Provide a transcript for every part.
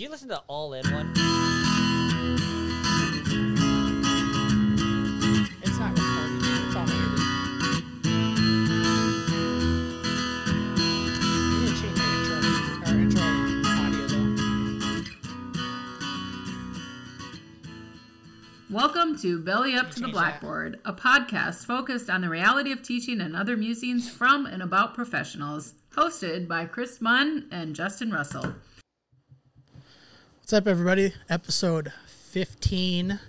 do you listen to All In one? It's not recording. It's all muted. You need to change your intro music or intro audio though. Welcome to Belly Up to the Change that. Blackboard, a podcast focused on the reality of teaching and other musings from and about professionals. Hosted by Chris Munn and Justin Russell. What's up, everybody? Episode 15.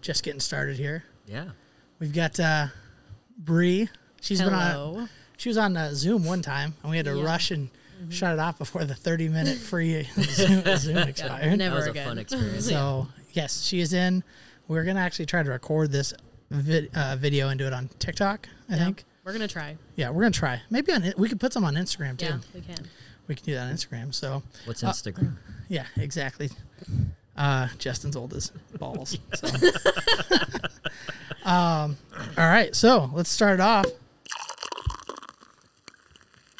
Just getting started here. Yeah. We've got uh, Bree. She's been on. Hello. She was on uh, Zoom one time, and we had to Yeah. rush and shut it off before the 30 minute free Zoom, Zoom expired. That Never was a again. fun experience. So yes, she is in. We're gonna actually try to record this vid- uh, video and do it on TikTok. I Yeah. think. We're gonna try. Yeah, we're gonna try. Maybe on we could put some on Instagram too. Yeah, we can. We can do that on Instagram. So What's Uh, Instagram? yeah, exactly. Uh, Justin's old as balls. So. um, all right, so let's start it off.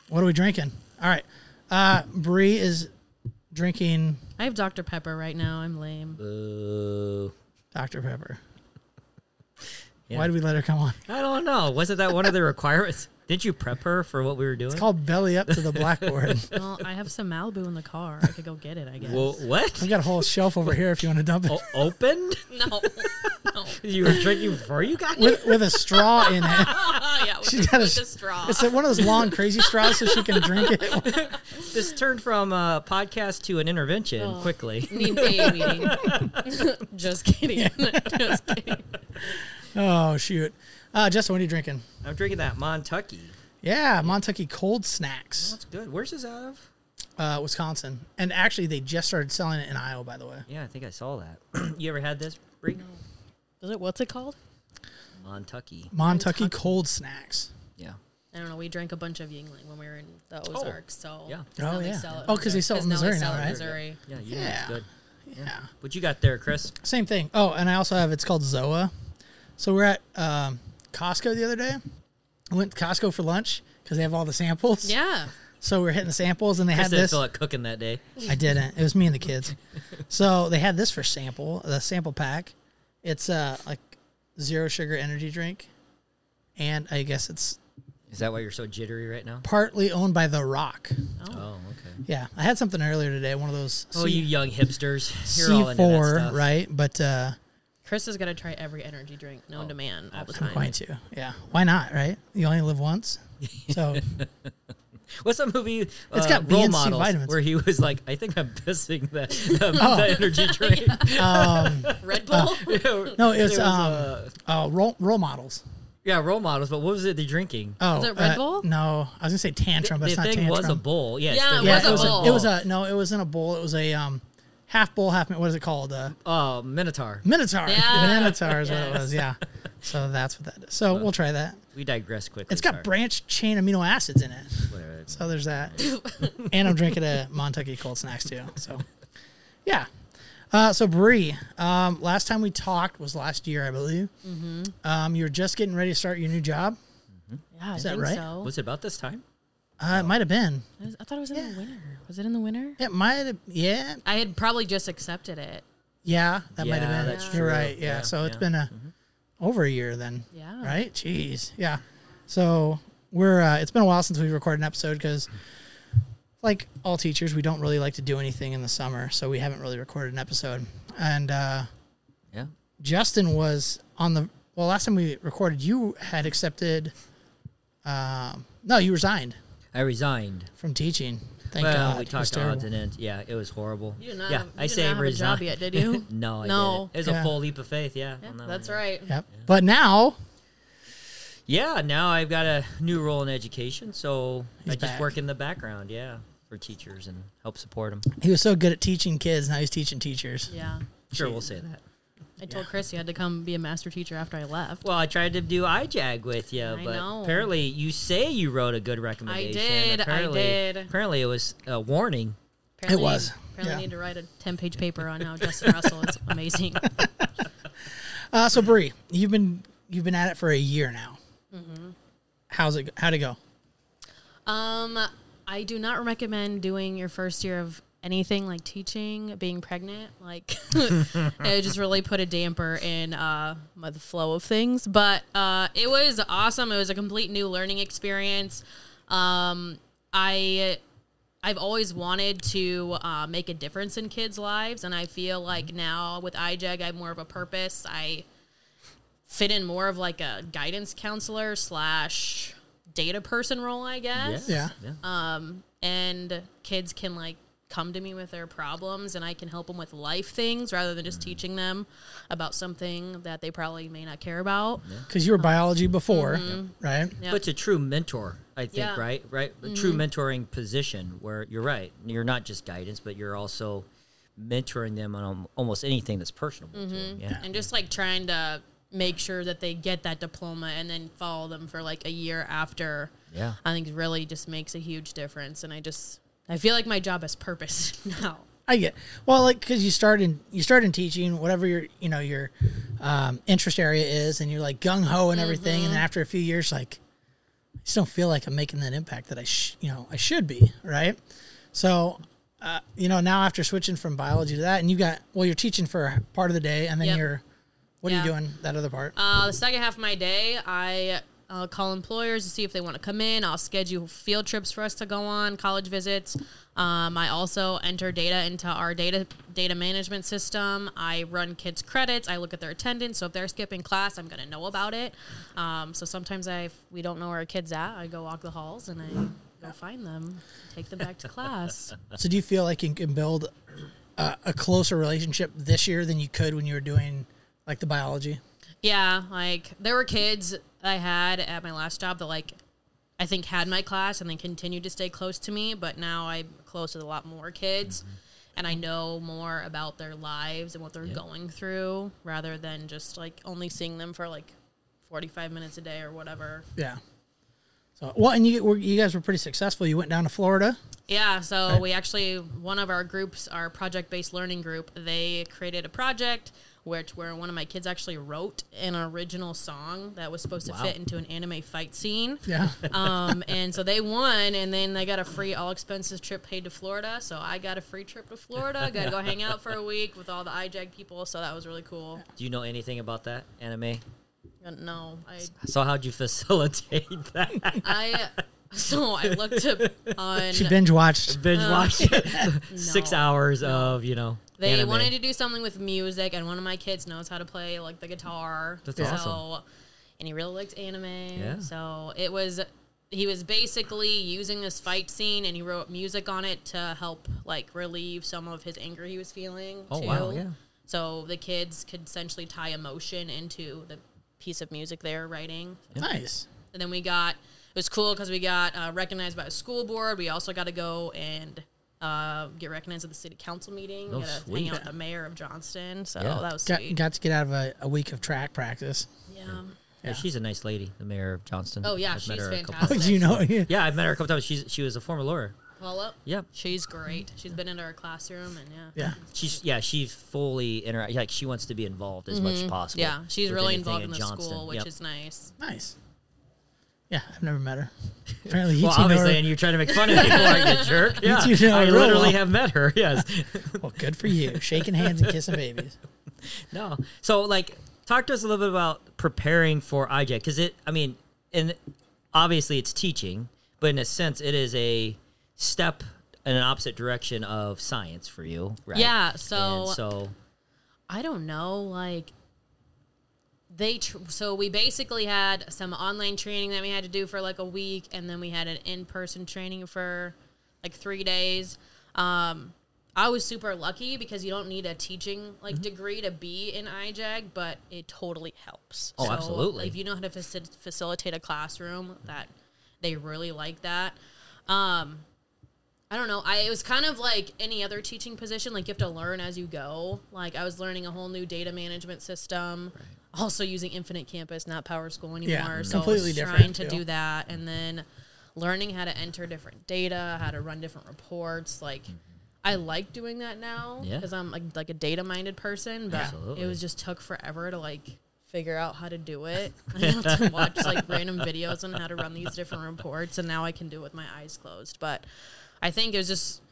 What are we drinking? All right, uh, Bree is drinking I have Dr. Pepper right now. I'm lame. Boo. Dr Pepper. Yeah. Why did we let her come on? I don't know. Wasn't that one of the requirements? Didn't you prep her for what we were doing? It's called Belly Up to the Blackboard. well, I have some Malibu in the car. I could go get it. I guess. Well, what? we got a whole shelf over here if you want to dump it O- opened? no. no. You were drinking before you got with, with a straw in it. yeah, with, She's got a with s- a straw. It's one of those long, crazy straws so she can drink it. This turned from a podcast to an intervention Oh. quickly. Need a meeting. Just kidding. Just kidding. Oh shoot, uh, Justin, what are you drinking? I'm drinking that Montucky. Yeah, Montucky Cold Snacks, That's good. Where's this out of? uh, Wisconsin, and actually they just started selling it in Iowa. By the way, Yeah, I think I saw that. you ever had this, Bree? Is it what's it called? Montucky. Montucky Montucky. Cold Snacks. Yeah. I don't know. We drank a bunch of Yuengling when we were in the Ozarks. so yeah. 'cause now Oh, they yeah. sell it Oh, 'cause they sell it in now Missouri sell now, it in right? Missouri. Yeah, you Yeah. yeah. good. Yeah, What you got there, Chris? same thing. Oh, and I also have it's called Zoa. So we're at um, Costco the other day. I went to Costco for lunch because they have all the samples. Yeah. So we are hitting the samples, and they Chris had didn't this. feel like cooking that day. I didn't. It was me and the kids. so they had this for sample, the sample pack. It's uh like zero sugar energy drink, and I guess it's Is that why you're so jittery right now? partly owned by The Rock. Oh. Oh, okay. Yeah, I had something earlier today. One of those Oh, C- you young hipsters. You're all C into that four, stuff. right? But uh, Chris is gonna try every energy drink known Oh, to man all the I'm time. going to. Yeah, why not? Right? You only live once. So What's that movie? It's uh, got B role and C models vitamins. where he was like, "I think I'm pissing the, the, Oh. the energy drink." um, Red Bull. no, it's It was, um, uh, oh role role models. yeah, role models. But what was it they drinking? Oh, Was it Red uh, Bull? No, I was gonna say tantrum, but the it's not thing tantrum. was a bowl. Yes, Yeah, there it yeah, was it a was bowl. a, it was a no, it wasn't a bowl. It was a um, half bowl, half. What is it called? Uh, uh, Minotaur. Minotaur. Yeah. Minotaur is what it was. Yeah. So that's what that is. So we'll try that. We digress quickly. It's got sorry. branched chain amino acids in it. Whatever. So there's that. and I'm drinking a Montucky cold snacks too. So yeah. Uh, so Bree, um, last time we talked was last year, I believe. Mm-hmm. Um, you were just getting ready to start your new job. Yeah, I Is that think right? so. Was it about this time? Uh, It might have been. I was- I thought it was in the winter. Was it in the winter? It might have. Yeah. I had probably just accepted it. Yeah. That might have been. that's You're true. right. Yeah. Yeah, so it's been a over a year then. Yeah. Right? Jeez. Yeah. So we're uh, it's been a while since we've recorded an episode because like all teachers, we don't really like to do anything in the summer, so we haven't really recorded an episode. And uh, Yeah. Justin was on the well last time we recorded, you had accepted. Um, no, you resigned I resigned. from teaching. Thank well, God. we It was talked to terrible. odds and ends. Yeah, it was horrible. You did not yeah, you I did say not have a resign. job yet, did you? no, I No. didn't. It was Yeah. a full leap of faith. Yeah, Yeah, that that's one, right. Yep. But now Yeah, now I've got a new role in education, so He's I just back. work in the background. Yeah, for teachers and help support them. he was so good at teaching kids, now he's teaching teachers. Yeah. Sure, we'll say that. I told Yeah. Chris you had to come be a master teacher after I left. Well, I tried to do iJag with you, I but know. apparently you say you wrote a good recommendation. I did, I Apparently, did. Apparently, it was a warning. Apparently, was, Apparently, yeah. I need to write a ten-page paper on how Justin Russell is amazing. Uh, so Bree, you've been you've been at it for a year now. Mm-hmm. How's it? How'd it go? Um, I do not recommend doing your first year of anything like teaching, being pregnant, like it just really put a damper in uh, the flow of things. But uh, it was awesome. It was a complete new learning experience. Um, I I've always wanted to uh, make a difference in kids' lives, and I feel like now with iJag, I have more of a purpose. I fit in more of like a guidance counselor slash data person role, I guess. Yeah. Um, and kids can like come to me with their problems, and I can help them with life things rather than just mm. teaching them about something that they probably may not care about. Because you were um, biology before, mm-hmm. right? Yeah. But it's a true mentor, I think, Yeah. right? Right? A true mm-hmm. mentoring position where you're right. You're not just guidance, but you're also mentoring them on almost anything that's personable to mm-hmm. them. Yeah. and just like trying to make sure that they get that diploma and then follow them for like a year after Yeah. i think really just makes a huge difference and i just i feel like my job has purpose now I get well, like because you start in you start in teaching whatever your you know your um, interest area is, and you're like gung ho and everything, and then after a few years, like I just don't feel like I'm making that impact that I sh- you know I should be, right? So, uh, you know, now after switching from biology to that, and you got well, you're teaching for a part of the day, and then Yep. you're what are you doing that other part? uh, the second half of my day i uh, call employers to see if they want to come in. I'll schedule field trips for us to go on college visits. Um, i also enter data into our data data management system. I run kids credits. I look at their attendance. So if they're skipping class i'm going to know about it. Um, so sometimes i if we don't know where our kids at i go walk the halls and i go find them take them back to class. So, do you feel like you can build a, a closer relationship this year than you could when you were doing like the biology? Yeah, like there were kids I had at my last job that like I think had my class and then continued to stay close to me, but now I'm close with a lot more kids mm-hmm. and I know more about their lives and what they're going through rather than just like only seeing them for like 45 minutes a day or whatever. Yeah. So, well, and you were, you guys were pretty successful. You went down to Florida. Yeah, so we actually one of our groups, our project-based learning group, they created a project which where one of my kids actually wrote an original song that was supposed to Wow. fit into an anime fight scene. Yeah. um, and so they won, and then they got a free all expenses trip paid to Florida. So I got a free trip to Florida. Got to go hang out for a week with all the iJag people. So that was really cool. Do you know anything about that anime? Uh, No, I So how'd you facilitate that? I so I looked up on. She binge watched. Binge watched six No. hours of you know. They anime. wanted to do something with music, and one of my kids knows how to play like the guitar. That's so, awesome. And he really likes anime. Yeah. So it was. He was basically using this fight scene, and he wrote music on it to help like relieve some of his anger he was feeling. Oh too. wow! Yeah. So the kids could essentially tie emotion into the piece of music they're writing. Nice. And then we got it was cool because we got uh, recognized by a school board. We also got to go and uh, get recognized at the city council meeting. Oh, We got to hang out with the mayor of Johnston. So Yeah. that was Got, sweet. got to get out of a, a week of track practice. yeah. yeah, she's a nice lady, the mayor of Johnston. Oh yeah, I've she's met her a couple- Oh, fantastic. do you know? Yeah. Yeah, I've met her a couple times. She's she was a former lawyer. Paula, Yep. she's great. She's been into our classroom and yeah. Yeah. She's yeah, she's fully interact. Like she wants to be involved as much as possible. Mm-hmm. Yeah, she's really anything involved in the Johnston. school, which Yep. is nice. Nice. Yeah, I've never met her. Apparently, you Well, two know obviously, her. and you're trying to make fun of me, aren't you, jerk? Yeah, two know I her real literally well. have met her. Yes. Well, good for you. Shaking hands and kissing babies. no. So, like, talk to us a little bit about preparing for IJ because it. I mean, and obviously it's teaching, but in a sense, it is a step in an opposite direction of science for you, right? Yeah, so- And so I don't know, like they tr- so we basically had some online training that we had to do for like a week and then we had an in-person training for like 3 days. Um I was super lucky because you don't need a teaching like Mm-hmm. degree to be in IJAG, but it totally helps. Oh, absolutely. If you know how to faci- facilitate a classroom, that they really like that. Um, I don't know. I it was kind of like any other teaching position. Like you have to learn as you go. Like I was learning a whole new data management system. Also using Infinite Campus, not Power School anymore. Yeah, so I completely was different, trying to too. do that, and then learning how to enter different data, how to run different reports. Like mm-hmm. I like doing that now Yeah. because I'm like like a data minded person. But Absolutely. it was just took forever to like figure out how to do it. I have to watch like random videos on how to run these different reports, and now I can do it with my eyes closed. But I think it was just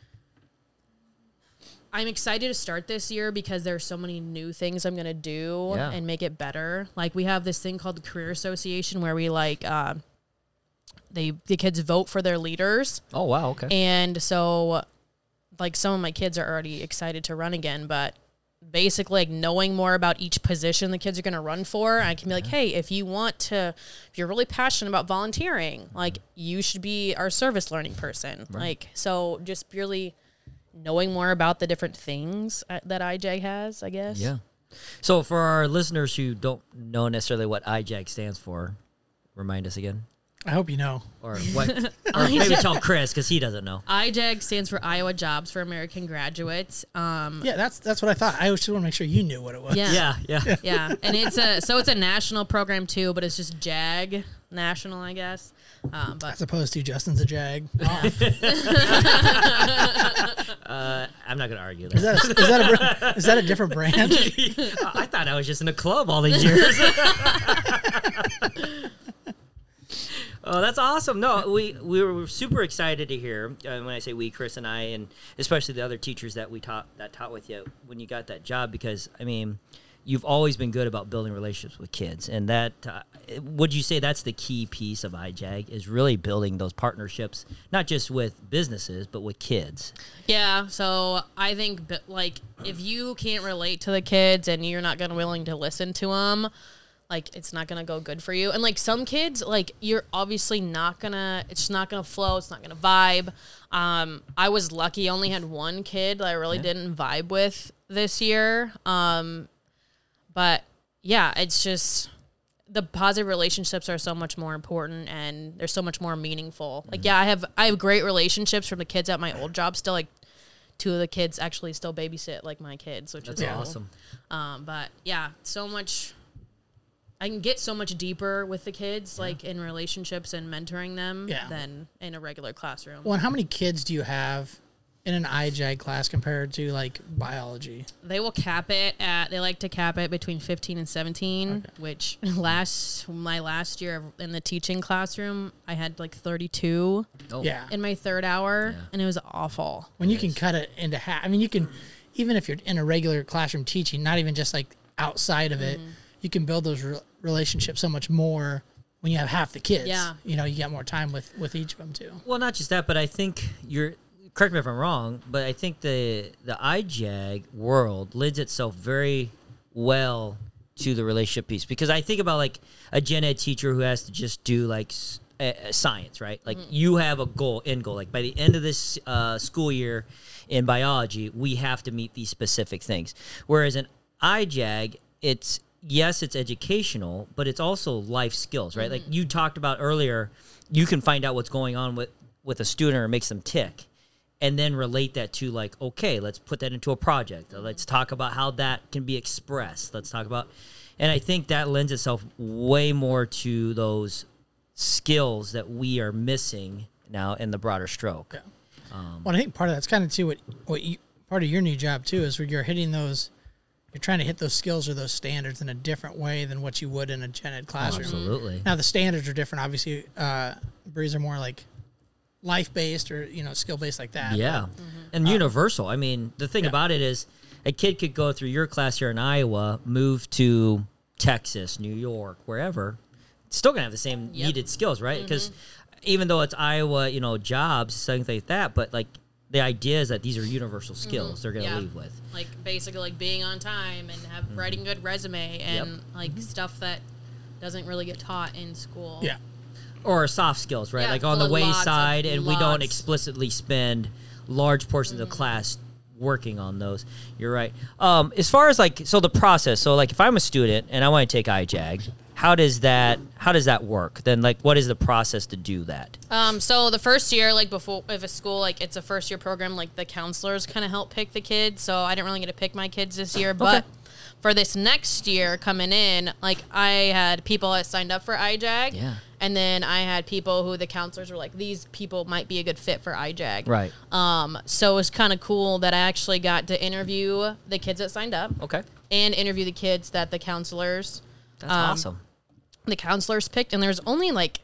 I'm excited to start this year because there's so many new things I'm gonna do Yeah. and make it better. Like we have this thing called the Career Association where we like uh, they the kids vote for their leaders, Oh wow, okay. and so like some of my kids are already excited to run again, but basically like knowing more about each position the kids are going to run for i can be like hey if you want to if you're really passionate about volunteering like you should be our service learning person like so just purely knowing more about the different things uh, that ij has i guess Yeah. So for our listeners who don't know necessarily what IJAG stands for, remind us again, I hope you know. or what, or maybe tell Chris because he doesn't know. IJAG stands for Iowa Jobs for American Graduates. Um, Yeah, that's that's what I thought. I just want to make sure you knew what it was. yeah, Yeah, yeah. yeah, and it's a so it's a national program too, but it's just JAG national, I guess. Um, but As opposed to Justin's a jag. Off. Uh, I'm not gonna argue Is that. that a, is that a br- is that a different brand? I thought I was just in a club all these years. Oh, that's awesome! No, we we were super excited to hear. Uh, when I say we, Chris and I, and especially the other teachers that we taught that taught with you when you got that job, because I mean, you've always been good about building relationships with kids, and that uh, would you say that's the key piece of IJAG is really building those partnerships, not just with businesses but with kids. Yeah, so I think like if you can't relate to the kids and you're not gonna willing to listen to them, like it's not gonna go good for you. And like some kids, like you're obviously not gonna, it's not gonna flow. It's not gonna vibe. Um, I was lucky; only had one kid that I really didn't vibe with this year. Um, but yeah, it's just the positive relationships are so much more important and they're so much more meaningful. Like yeah, I have I have great relationships from the kids at my old job still like two of the kids actually still babysit like my kids, which That's is cool. awesome. Um but yeah, so much I can get so much deeper with the kids like in relationships and mentoring them Yeah. than in a regular classroom. Well, and how many kids do you have in an IJAG class compared to like biology? They will cap it at. They like to cap it between fifteen and seventeen. Which last my last year in the teaching classroom, I had like thirty two Oh, Yeah. in my third hour, Yeah. and it was awful. when you can cut it into half. I mean, you can even if you're in a regular classroom teaching, not even just like outside of it, mm-hmm. you can build those re- relationships so much more when you have half the kids. Yeah. You know, you get more time with with each of them too. Well, not just that, but I think you're correct me if I'm wrong, but I think the the IJAG world lends itself very well to the relationship piece because I think about like a gen ed teacher who has to just do like uh, science, right? Like you have a goal, end goal. Like by the end of this uh, school year in biology, we have to meet these specific things. Whereas in IJAG, it's yes, it's educational, but it's also life skills, right? Like you talked about earlier, you can find out what's going on with with a student or makes them tick and then relate that to like okay let's put that into a project let's talk about how that can be expressed let's talk about and i think that lends itself way more to those skills that we are missing now in the broader stroke Well, I think part of that's kind of too what what you part of your new job too is where you're hitting those. You're trying to hit those skills or those standards in a different way than what you would in a gen ed classroom. absolutely Now the standards are different. Obviously, uh, Bree's are more like life based or you know skill based like that. yeah mm-hmm. and uh, universal i mean the thing Yeah. about it is a kid could go through your class here in iowa move to texas new york wherever still gonna have the same Yep. needed skills right mm-hmm. because even though it's iowa you know jobs things like that but like the idea is that these are universal mm-hmm. skills they're gonna Yeah. leave with Like basically like being on time and have writing good resume and like stuff that doesn't really get taught in school. Yeah. Or soft skills, right? Yeah, like on the lots wayside, and we don't explicitly spend large portions Mm. of class working on those. You're right. Um, as far as like, so the process. So like, if I'm a student and I want to take IJAG, how does that how does that work? Then like, what is the process to do that? Um, so the first year, like before, if a school like it's a first year program, like the counselors kind of help pick the kids. So I didn't really get to pick my kids this year, but for this next year coming in, like I had people that signed up for IJAG, Yeah. And then I had people who the counselors were like, these people might be a good fit for IJAG, Right. Um, so it was kind of cool that I actually got to interview the kids that signed up Okay. and interview the kids that the counselors That's Um, awesome. the counselors picked and there's only like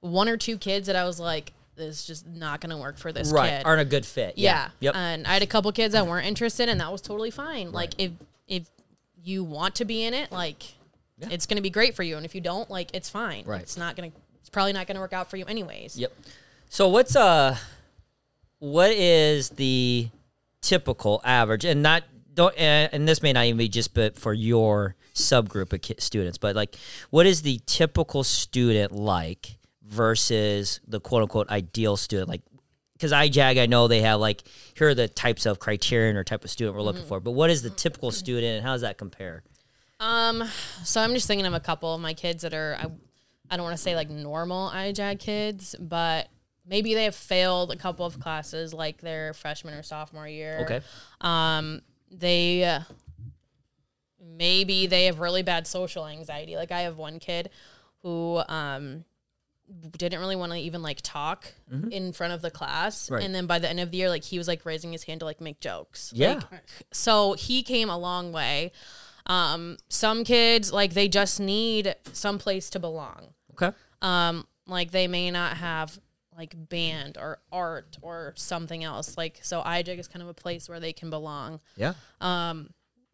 one or two kids that I was like this is just not going to work for this right kid. aren't a good fit. yeah. Yep. And I had a couple kids that weren't interested, and that was totally fine. Like if if you want to be in it, like it's going to be great for you, and if you don't, like it's fine. Right. It's not going to. It's probably not going to work out for you anyways. Yep. So what's uh what is the typical average and not don't uh, and this may not even be just but for your subgroup of ki- students but like what is the typical student like versus the quote unquote ideal student like because IJAG, I know they have like here are the types of criterion or type of student we're looking for, but what is the typical student and how does that compare? Um, so I'm just thinking of a couple of my kids that are I, I don't want to say like normal IJAG kids, but maybe they have failed a couple of classes like their freshman or sophomore year. Okay, Um, they uh, maybe they have really bad social anxiety. Like I have one kid who um didn't really want to even like talk in front of the class Mm-hmm. Right. and then by the end of the year like he was like raising his hand to like make jokes yeah, so he came a long way um some kids like they just need some place to belong. Okay, um like they may not have like band or art or something else. Like so IJAG is kind of a place where they can belong. Yeah,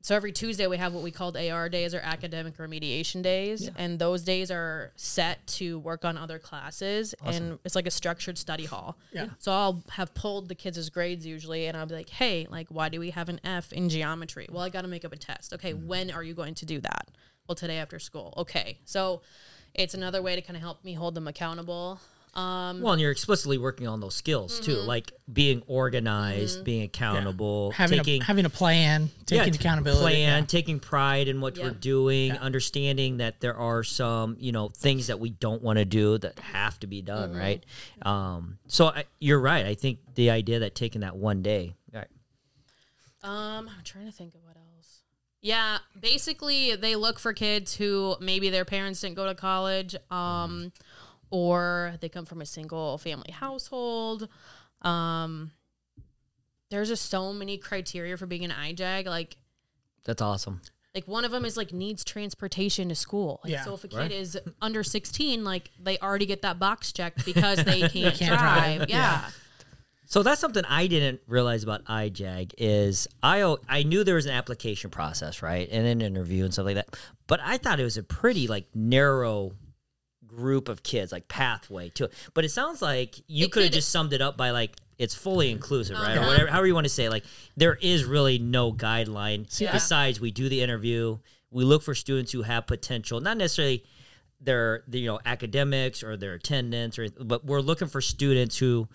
so every Tuesday we have what we called AR days or academic remediation days, and those days are set to work on other classes, and it's like a structured study hall. Yeah. So I'll have pulled the kids' grades usually, and I'll be like, "Hey, like, why do we have an F in geometry? Well, I got to make up a test. Okay, mm-hmm. when are you going to do that? Well, today after school. Okay, so it's another way to kind of help me hold them accountable. Um, Well, and you're explicitly working on those skills too, Mm-hmm. like being organized, being accountable, having taking a having a plan, taking t- accountability. plan, yeah. taking pride in what we're Yep. doing, understanding that there are some, you know, things that we don't want to do that have to be done, Mm-hmm. right? Um, so I, you're right. I think the idea that taking that one day, right? Um, I'm trying to think of what else. Yeah, basically they look for kids who maybe their parents didn't go to college, um, or they come from a single family household. Um, there's just so many criteria for being an IJAG. Like, That's awesome. like one of them is like needs transportation to school. Like, Yeah, so if a kid right. is under 16, like they already get that box checked because they can't, can't drive, drive. yeah. Yeah. So that's something I didn't realize about IJAG is I I knew there was an application process, right, and an interview and stuff like that. But I thought it was a pretty like narrow group of kids, like pathway to it. But it sounds like you could have just summed it up by like it's fully inclusive, right, or Uh-huh. whatever, however you want to say. Like there is really no guideline I- besides we do the interview, we look for students who have potential, not necessarily their, their you know academics or their attendance or but we're looking for students who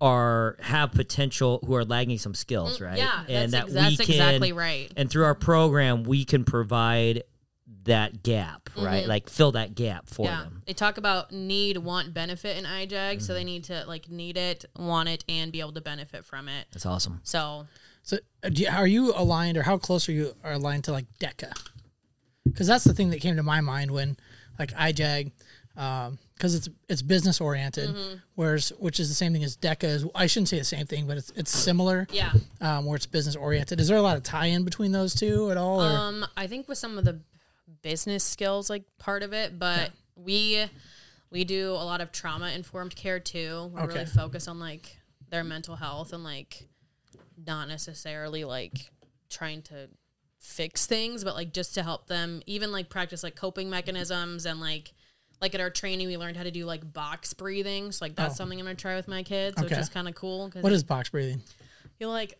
are have potential who are lagging some skills right Mm, Yeah, and that's, that ex- we that's can exactly right. and through our program we can provide that gap right like fill that gap for Mm-hmm. Yeah, them they talk about need, want, benefit in IJAG, so they Mm-hmm. need to like need it, want it, and be able to benefit from it. that's awesome So So, uh, do you, are you aligned, or how close are you are aligned to like DECA? Because that's the thing that came to my mind when, like IJAG, because it's it's business oriented, Mm-hmm. whereas which is the same thing as DECA. Is I shouldn't say the same thing, but it's it's similar. yeah, Um, where it's business oriented. Is there a lot of tie in between those two at all? Or? um, I think with some of the business skills, like part of it, but we we do a lot of trauma informed care too. We Okay. really focus on like their mental health and like not necessarily like trying to fix things, but like just to help them even like practice like coping mechanisms and like like at our training we learned how to do like box breathing. So like that's Oh. something I'm gonna try with my kids, which is kind of cool. What is box breathing? you like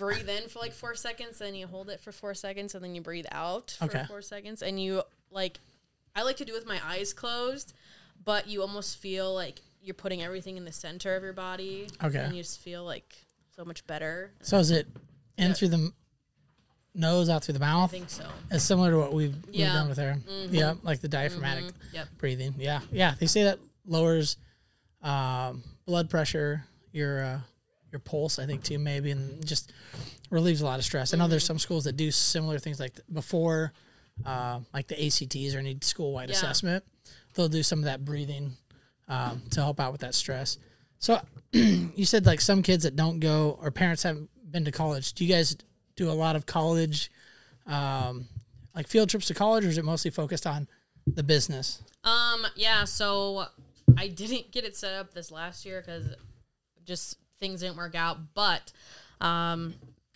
breathe in for like four seconds, then you hold it for four seconds, and then you breathe out for Okay. four seconds, and you like I like to do it with my eyes closed, but you almost feel like you're putting everything in the center of your body. Okay. And you just feel like so much better. So is it in Yeah. through the nose, out through the mouth? I think so. It's similar to what we've, we've done with her. Mm-hmm. Yeah, like the diaphragmatic Yep. breathing. Yeah, yeah. They say that lowers um, blood pressure, your uh, your pulse, I think too, maybe, and just relieves a lot of stress. I know there's some schools that do similar things like th- before, uh, like the ACTs or any school wide Yeah. assessment. They'll do some of that breathing um, to help out with that stress. So you said like some kids that don't go or parents haven't been to college. Do you guys do a lot of college, um, like field trips to college, or is it mostly focused on the business? Um. Yeah. So I didn't get it set up this last year because just things didn't work out. But um,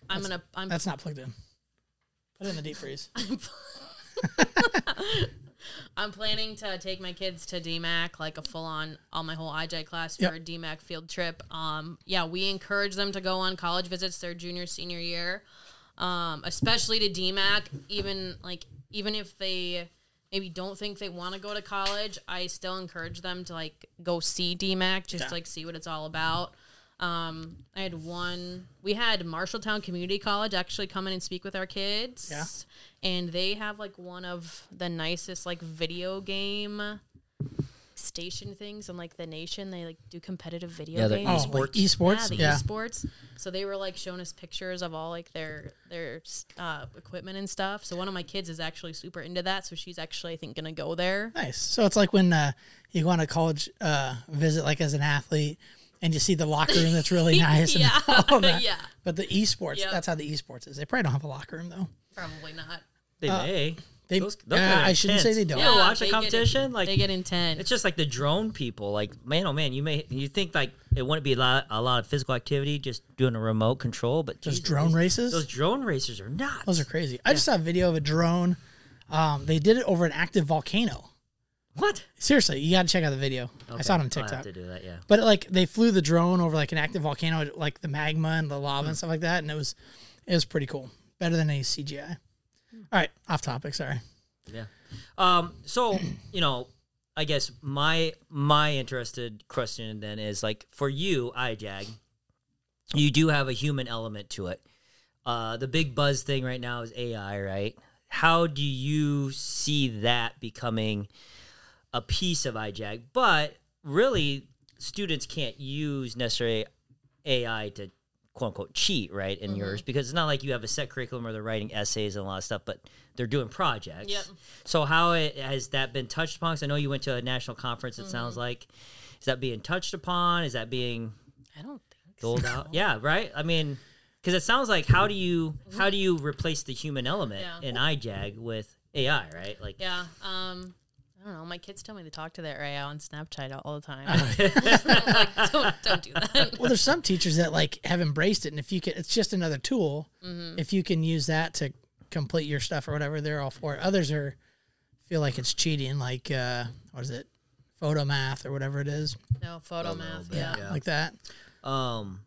I'm gonna I'm That's not plugged in. Put it in the deep freeze. I'm planning to take my kids to DMACC, like a full on, all my whole IJ class for Yep. a DMACC field trip. Um, yeah, we encourage them to go on college visits their junior, senior year, um, especially to DMACC. Even like, even if they maybe don't think they want to go to college, I still encourage them to like go see DMACC, just Yeah. to, like see what it's all about. Um, I had one. We had Marshalltown Community College actually come in and speak with our kids. Yeah. and they have like one of the nicest like video game station things in like the nation. They like do competitive video Yeah, games. Oh, like esports. Yeah, Yeah, esports. So they were like showing us pictures of all like their their uh, equipment and stuff. So one of my kids is actually super into that. So she's actually I think gonna go there. nice. So it's like when uh, you go on a college uh, visit, like as an athlete, and you see the locker room that's really nice. yeah, and all that. yeah, But the esports, Yep. that's how the esports is. They probably don't have a locker room though. probably not. They Uh, may. They, Those- those uh, are I shouldn't say they don't. Yeah. watch a they get competition, in- like- they get intense. It's just like the drone people. Like, man, oh man, you may you think like it wouldn't be a lot a lot of physical activity just doing a remote control, but Those Jesus, drone these- races, Those those, drone racers are nuts. Those are crazy. I just saw a video of a drone. Um, they did it over an active volcano. What? Seriously, you got to check out the video. I saw it on TikTok. I'll have to do that. Yeah. But like they flew the drone over like an active volcano, like the magma and the lava Hmm. and stuff like that, and it was it was pretty cool. Better than any CGI. Hmm. All right, off topic. Sorry. Yeah. Um. So you know, I guess my my interested question then is like for you, IJAG, you do have a human element to it. Uh, the big buzz thing right now is AI, right? How do you see that becoming a piece of IJAG? But really, students can't use necessarily AI to quote unquote cheat, right, in yours because it's not like you have a set curriculum where they're writing essays and a lot of stuff, but they're doing projects. Yep. So how it, has that been touched upon? 'Cause I know you went to a national conference. It Mm-hmm. sounds like is that being touched upon? Is that being I don't think doled out? Yeah, right. I mean, because it sounds like how do you how do you replace the human element Yeah. in IJAG with AI, right? Like, Yeah. Um, I don't know. My kids tell me to talk to their AI on Snapchat all the time. Like, don't, don't do that. Well, there's some teachers that like have embraced it, and if you can, it's just another tool. Mm-hmm. If you can use that to complete your stuff or whatever, they're all for it. Others are feel like it's cheating, like uh, what is it, photo math or whatever it is. No photo math. Yeah, Yeah. like that. Um,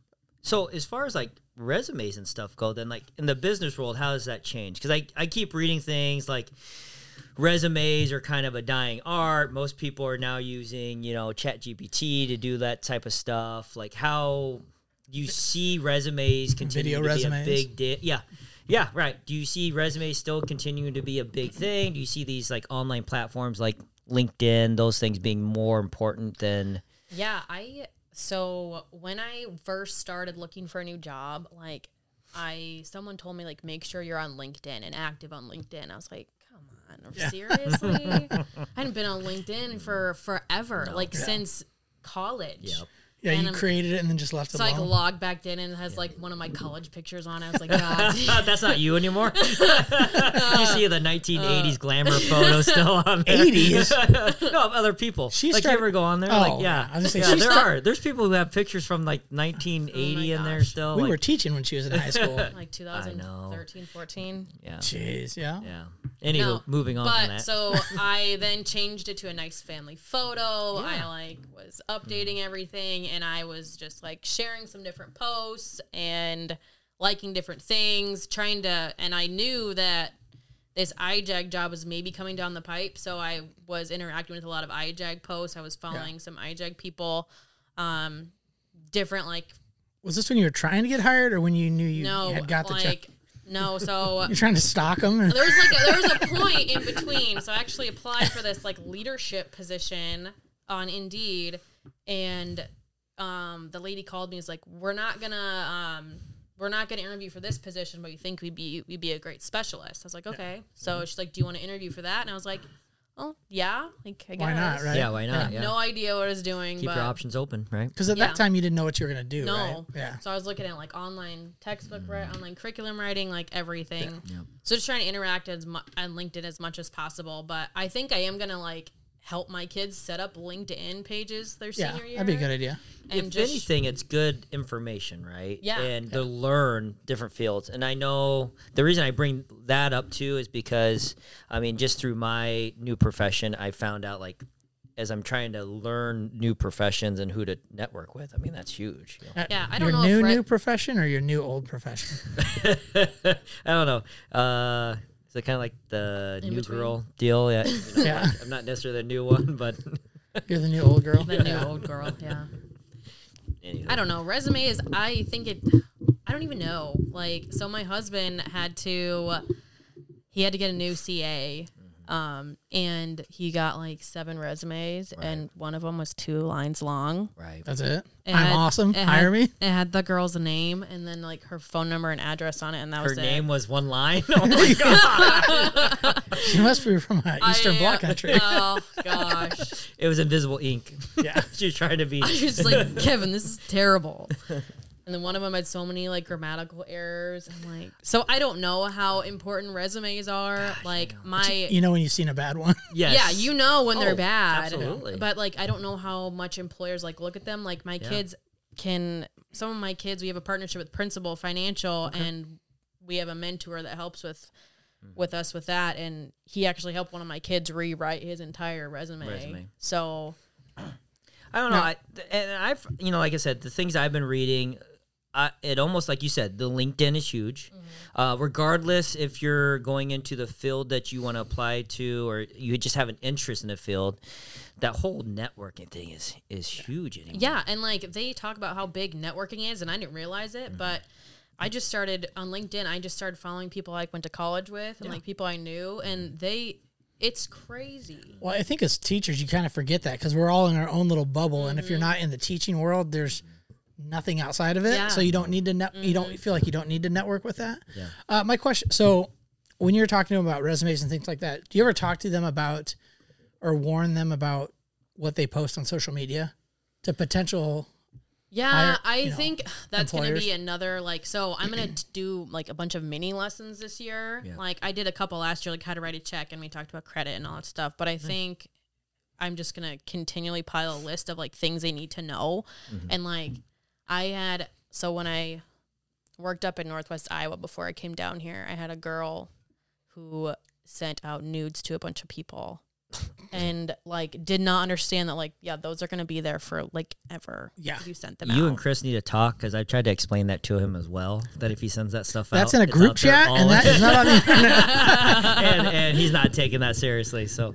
so as far as like resumes and stuff go, then like in the business world, how does that change? Because I I keep reading things like resumes are kind of a dying art. Most people are now using you know Chat GPT to do that type of stuff. Like how you see resumes continue Video to resumes. be a big di- yeah. Yeah, right. Do you see resumes still continuing to be a big thing? Do you see these like online platforms like LinkedIn, those things being more important than Yeah, I so when I first started looking for a new job, like I someone told me like make sure you're on LinkedIn and active on LinkedIn. I was like, on, seriously? I hadn't been on LinkedIn for forever, like since college. Yep. Yeah, And you I'm- created it and then just left it So I like alone. logged back in and it has like one of my college pictures on it. I was like, God. That's not you anymore. you see the uh, 1980s uh. glamour photo still on there. 80s. no, of other people. She like started- you ever go on there? Oh, like yeah, I was gonna say, yeah. There start- are. There's people who have pictures from like 1980 in there gosh. still. we like, were teaching when she was in high school. like 2013, 14. yeah, Jeez, yeah. yeah. Anywho, No, moving on but from that. so I then changed it to a nice family photo. I like was updating everything and I was just like sharing some different posts and liking different things, trying to and I knew that this iJag job was maybe coming down the pipe. So I was interacting with a lot of iJag posts. I was following some iJag people. Um different like Was this when you were trying to get hired or when you knew you no had got the job? like no so You're trying to stalk them? there was like a, there was a point in between. So I actually applied for this like leadership position on Indeed, and um, the lady called me. and Was like, "We're not gonna um, we're not gonna interview for this position, but we think we'd be we'd be a great specialist." I was like, "Okay." So she's like, "Do you want to interview for that?" And I was like, "Oh yeah, like I guess." Why not, right? yeah, why not? Yeah. No idea what I was doing, Keep but your options open, right? Because at Yeah. that time you didn't know what you were going to do, no. right? Yeah. So I was looking at like online textbook, write, online curriculum writing, like everything. Yeah. So just trying to interact as mu- on LinkedIn as much as possible. But I think I am gonna like help my kids set up LinkedIn pages their Yeah, senior year. that'd be a good idea. And if just anything, it's good information, right? Yeah. And to learn different fields. And I know the reason I bring that up too is because, I mean, just through my new profession, I found out like, as I'm trying to learn new professions and who to network with, I mean, that's huge. you know. Uh, Yeah, I don't your know if new Red- new profession or your new old profession. I don't know. Uh, is it kind of like the In new between? girl deal? Yeah. you know, Yeah. I'm not necessarily the new one, but You're the new old girl. the new old girl. Yeah. anyway. I don't know. Resume is. I think it. I don't even know. Like, so my husband had to. He had to get a new CA, um, and he got like seven resumes, and one of them was two lines long. Right. That's it. It I'm had- awesome. it had- Hire me. It had the girl's name and then like her phone number and address on it, and that Her was her name it. was one line. Oh my god! She must be from uh, Eastern I- Bloc country. Oh gosh, It was invisible ink. Yeah. she was trying to be. I was just like Kevin, this is terrible. And then one of them had so many like grammatical errors. I'm like, so I don't know how important resumes are. like my You know when you've seen a bad one. Yes. Yeah, you know when they're Oh, bad. absolutely. But like I don't know how much employers like look at them. Like my kids can some of my kids we have a partnership with Principal Financial and we have a mentor that helps with with us with that and he actually helped one of my kids rewrite his entire resume. Resume. So I don't know. I, and I've, you know, like I said, the things I've been reading, I, it almost like you said, the LinkedIn is huge. Uh, regardless if you're going into the field that you want to apply to, or you just have an interest in the field, that whole networking thing is is huge anymore. Yeah, and like they talk about how big networking is, and I didn't realize it, Mm-hmm. but I just started on LinkedIn. I just started following people I went to college with, and like people I knew, and they, it's crazy. Well, I think as teachers, you kind of forget that because we're all in our own little bubble, and if you're not in the teaching world, there's nothing outside of it. Yeah. So you don't need to net. You don't mm-hmm. feel like you don't need to network with that. Yeah. Uh, my question. So when you're talking to them about resumes and things like that, do you ever talk to them about or warn them about what they post on social media to potential? Yeah, hire, I you know, think that's going to be another like. So I'm going to do like a bunch of mini lessons this year. Yeah. Like I did a couple last year, like how to write a check, and we talked about credit and all that stuff. But I mm-hmm. think I'm just going to continually pile a list of like things they need to know, mm-hmm. and like I had so when I worked up in Northwest Iowa before I came down here, I had a girl who sent out nudes to a bunch of people. and like did not understand that like yeah those are gonna be there for like ever Yeah. you sent them You out. and Chris need to talk because I tried to explain that to him as well. That if he sends that stuff out. That's out, in a group chat, and that is not on the internet. and, and he's not taking that seriously. So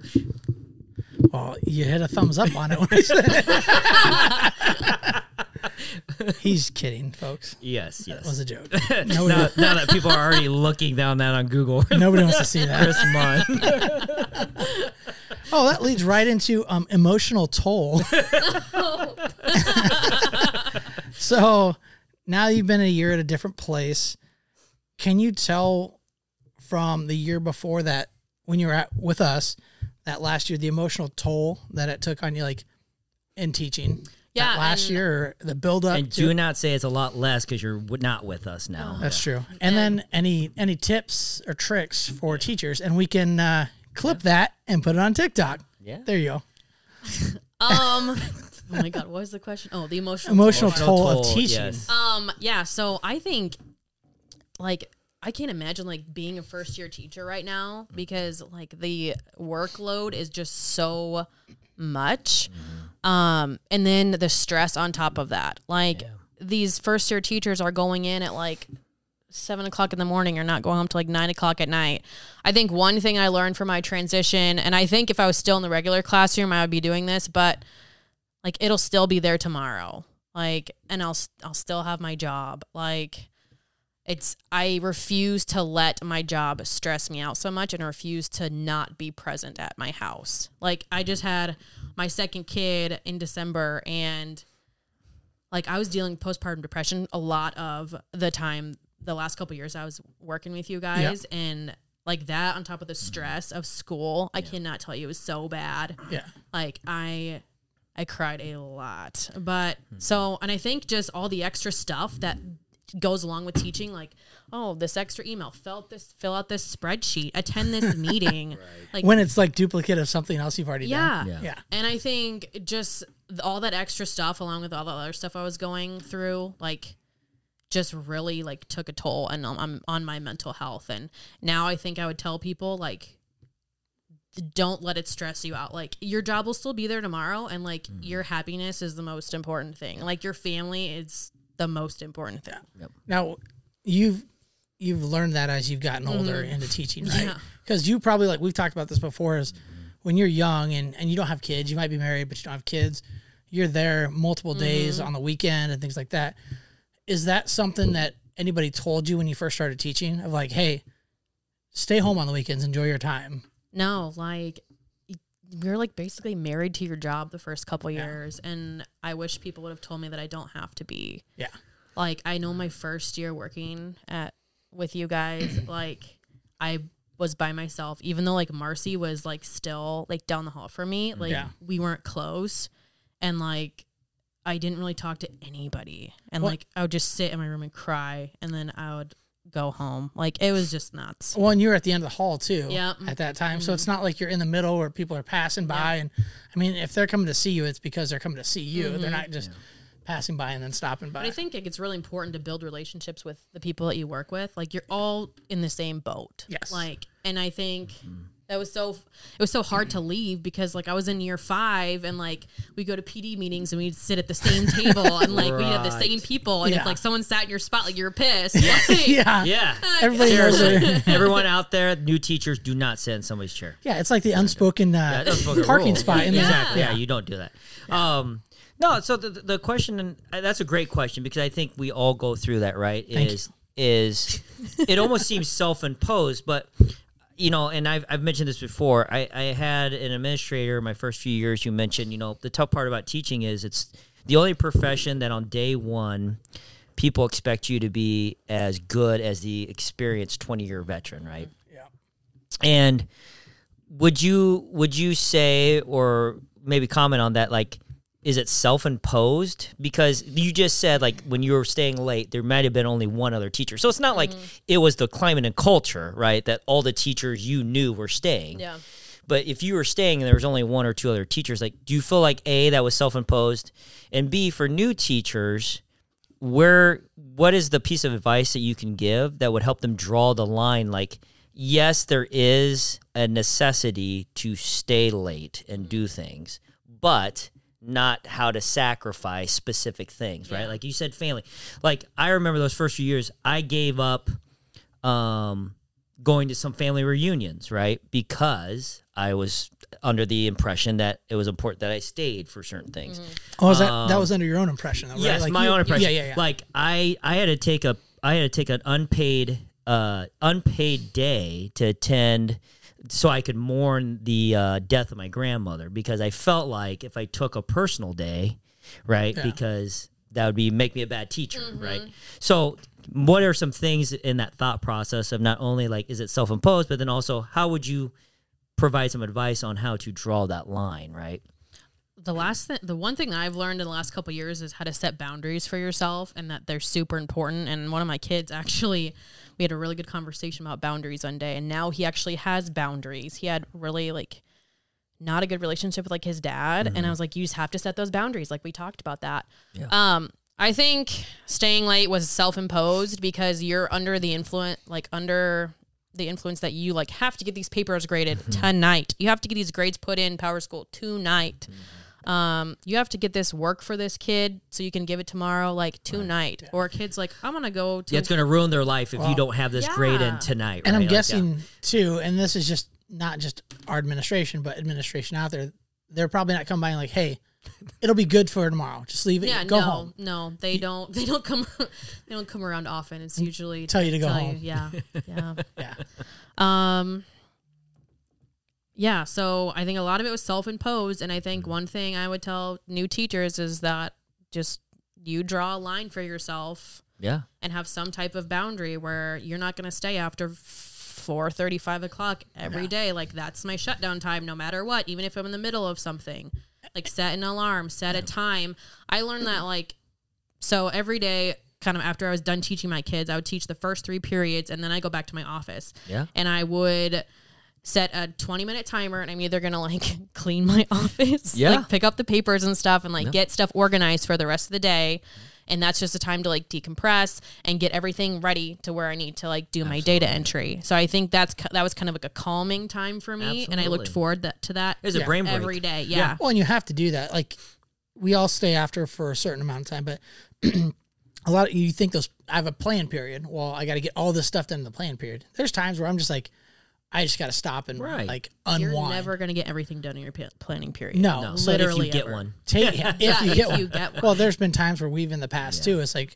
Well, you hit a thumbs up on it. When I said it. He's kidding, folks. yes, yes. was a joke. now, now that people are already looking down that on Google, nobody wants to see that. Chris Munn. Oh, that leads right into um, emotional toll. so now you've been a year at a different place. Can you tell from the year before that when you were at with us that last year the emotional toll that it took on you, like in teaching? Yeah, that last and- year the build up. and to- do not say it's a lot less because you're not with us now. That's true. And then any any tips or tricks for teachers, and we can uh, clip that and put it on TikTok. Yeah. There you go. Um. oh my god, what was the question? Oh, the emotional. Emotional Emotional toll, of toll, teaching. yes. Um. Yeah. So I think, like, I can't imagine like being a first year teacher right now because like the workload is just so much. Um. And then the stress on top of that, like these first year teachers are going in at like seven o'clock in the morning or not going home till like nine o'clock at night. I think one thing I learned from my transition, and I think if I was still in the regular classroom, I would be doing this, but like it'll still be there tomorrow. Like, and I'll I'll still have my job. Like, it's I refuse to let my job stress me out so much, and refuse to not be present at my house. Like, I just had my second kid in December, and like I was dealing postpartum depression a lot of the time the last couple years I was working with you guys and like that on top of the stress of school I cannot tell you it was so bad. Yeah. like I I cried a lot. But hmm. so and I think just all the extra stuff that goes along with teaching like oh, this extra email, fill out this, fill out this spreadsheet, attend this meeting. Like, when it's like duplicate of something else you've already yeah. done. Yeah. Yeah. And I think just all that extra stuff, along with all the other stuff I was going through, like, just really like took a toll and um, I'm on my mental health. And now I think I would tell people like, don't let it stress you out. Like your job will still be there tomorrow, and like your happiness is the most important thing. Like your family is the most important thing. Now, you've you've learned that as you've gotten older into teaching, right? Mm-hmm. Yeah. Because you probably like we've talked about this before is when you're young and and you don't have kids, you might be married but you don't have kids. You're there multiple days Mm-hmm. on the weekend and things like that. Is that something that anybody told you when you first started teaching of like, hey, stay home on the weekends, enjoy your time? No, like you're like basically married to your job the first couple years, and I wish people would have told me that I don't have to be. Yeah. Like I know my first year working at with you guys, like I was by myself, even though like Marcy was like still like down the hall from me. Mm, like Yeah. we weren't close, and like I didn't really talk to anybody, and What- like I would just sit in my room and cry, and then I would go home. Like it was just nuts. Well, and you're at the end of the hall too. Yep. Mm-hmm. At that time, so it's not like you're in the middle where people are passing by. And I mean, if they're coming to see you, it's because they're coming to see you. They're not just passing by and then stopping by. Mm-hmm. But I think like, it's really important to build relationships with the people that you work with. Like you're all in the same boat. Yes. Like, and I think that was so it was so hard to leave because like I was in year five and like we go to PD meetings and we'd sit at the same table and like we'd have the same people and Yeah. if like someone sat in your spot like you're pissed. Like, yeah, Yeah. Everybody Seriously. Everyone out there, new teachers, do not sit in somebody's chair. Yeah, it's like the unspoken, uh, That's a parking rule. spot Yeah. Exactly. Yeah. you don't do that. Um, no, so the, the question, and uh, that's a great question because I think we all go through that, right? Thank is is it almost seems self imposed, but you know, and I've, I've mentioned this before. I, I had an administrator my first few years who mentioned, you know, the tough part about teaching is it's the only profession that on day one people expect you to be as good as the experienced 20 year veteran, right? Yeah. And would you would you say or maybe comment on that like is it self-imposed? Because you just said like when you were staying late there might have been only one other teacher. So it's not like mm-hmm. it was the climate and culture right that all the teachers you knew were staying. Yeah. but if you were staying and there was only one or two other teachers like do you feel like a that was self-imposed? And b for new teachers where what is the piece of advice that you can give that would help them draw the line? Like yes there is a necessity to stay late and do mm-hmm. things but not how to sacrifice specific things right Yeah. like you said family like i remember those first few years i gave up um going to some family reunions right because i was under the impression that it was important that i stayed for certain things Oh, was that that was under your own impression, though, right? Yes, Like my you- own impression. Yeah, yeah, yeah. Like I, I had to take a, I had to take an unpaid, uh, unpaid day to attend, so I could mourn the uh, death of my grandmother because I felt like if I took a personal day, right, Yeah. because that would be make me a bad teacher, right? So, what are some things in that thought process of not only like is it self imposed, but then also how would you provide some advice on how to draw that line, right? The last thing the one thing that i've learned in the last couple of years is how to set boundaries for yourself and that they're super important. And one of my kids actually we had a really good conversation about boundaries one day and now he actually has boundaries. He had really like not a good relationship with like his dad and i mm-hmm. was like you just have to set those boundaries like we talked about that. Yeah. um i think staying late was self-imposed because you're under the influence like under the influence that you like have to get these papers graded mm-hmm. tonight. You have to get these grades put in PowerSchool tonight mm-hmm. Um, you have to get this work for this kid so you can give it tomorrow, like tonight. Or a kid's like, I'm gonna go to Yeah, it's going to ruin their life if you don't have this grade in tonight. and I'm right? Like, yeah. guessing too, and this is just not just our administration, but administration out there. They're probably not coming by and like, hey, it'll be good for tomorrow. Just leave it. yeah, go no, home. no, they don't. They don't come. they don't come around often. It's usually Tell you to go tell home. yeah, yeah. Yeah. Um. Yeah, so I think a lot of it was self-imposed, and I Mm-hmm. think one thing I would tell new teachers is that just you draw a line for yourself Yeah. and have some type of boundary where you're not going to stay after four thirty, five o'clock every day. Like that's my shutdown time, no matter what. Even if I'm in the middle of something, like set an alarm, set a time. I learned that like so every day kind of after I was done teaching my kids, I would teach the first three periods and then I go back to my office. Yeah. And I would set a 20 minute timer and I'm either going to like clean my office, Yeah. like pick up the papers and stuff and like get stuff organized for the rest of the day. And that's just a time to like decompress and get everything ready to where I need to like do my data entry. So I think that's that was kind of like a calming time for me, and I looked forward that, to that There's a brain break. every day. Yeah. Yeah. Well, and you have to do that. Like we all stay after for a certain amount of time, but a lot of you think those. I have a plan period. Well, I got to get all this stuff done in the plan period. There's times where I'm just like, I just got to stop and Right. like You're never going to get everything done in your pa- planning period. no, No, so but if literally you get ever. one. take if Yeah, you if get one. you get one. Well, there's been times where we've in the past too. It's like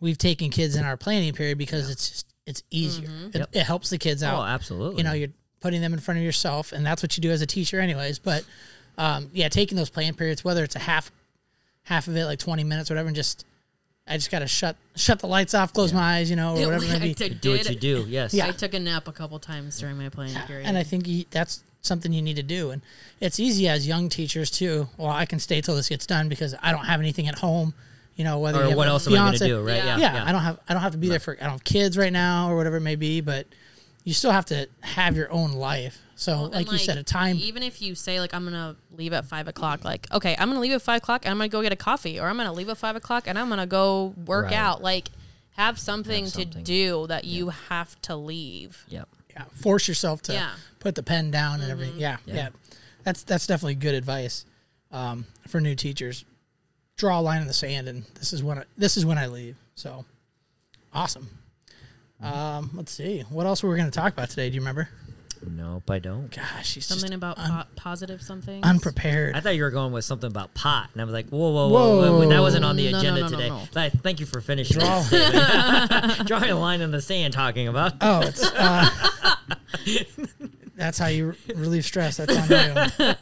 we've taken kids in our planning period because it's just it's easier. Mm-hmm. It, it helps the kids out. Oh, absolutely. You know, you're putting them in front of yourself, and that's what you do as a teacher, anyways. But um, yeah, taking those plan periods, whether it's a half half of it, like 20 minutes, whatever, and just I just got to shut shut the lights off, close my eyes, you know, or whatever it may I be. did- do what you do. Yes. Yeah. I took a nap a couple times during my planning period. And I think you, that's something you need to do. And it's easy as young teachers too. Well, I can stay till this gets done because I don't have anything at home. You know, whether you Or have what a else am I going to fiance- do? Right. Yeah. Yeah. Yeah, I don't have I don't have to be there for I don't have kids right now or whatever it may be, but you still have to have your own life. So, Well, and, like you said, a time. Even if you say like I'm gonna leave at five o'clock, like okay, I'm gonna leave at five o'clock and I'm gonna go get a coffee, or I'm gonna leave at five o'clock and I'm gonna go work Right. out. Like have something, Have to do that you have to leave. Yep. yeah, force yourself to Yeah. put the pen down and everything. Yeah, yeah, That's that's definitely good advice um, for new teachers. Draw a line in the sand, and this is when I, this is when I leave. So awesome. Um, let's see what else were we going to talk about today. Do you remember? Nope, I don't. Gosh, she's Something just about un- po- positive something. unprepared. I thought you were going with something about pot, and I was like, whoa, whoa, whoa, Whoa. whoa. that wasn't on the No, no, agenda no, no, today. no. Th- Thank you for finishing. Draw. Drawing a line in the sand, talking about. Oh, it's uh, that's how you re- relieve stress. That's on you.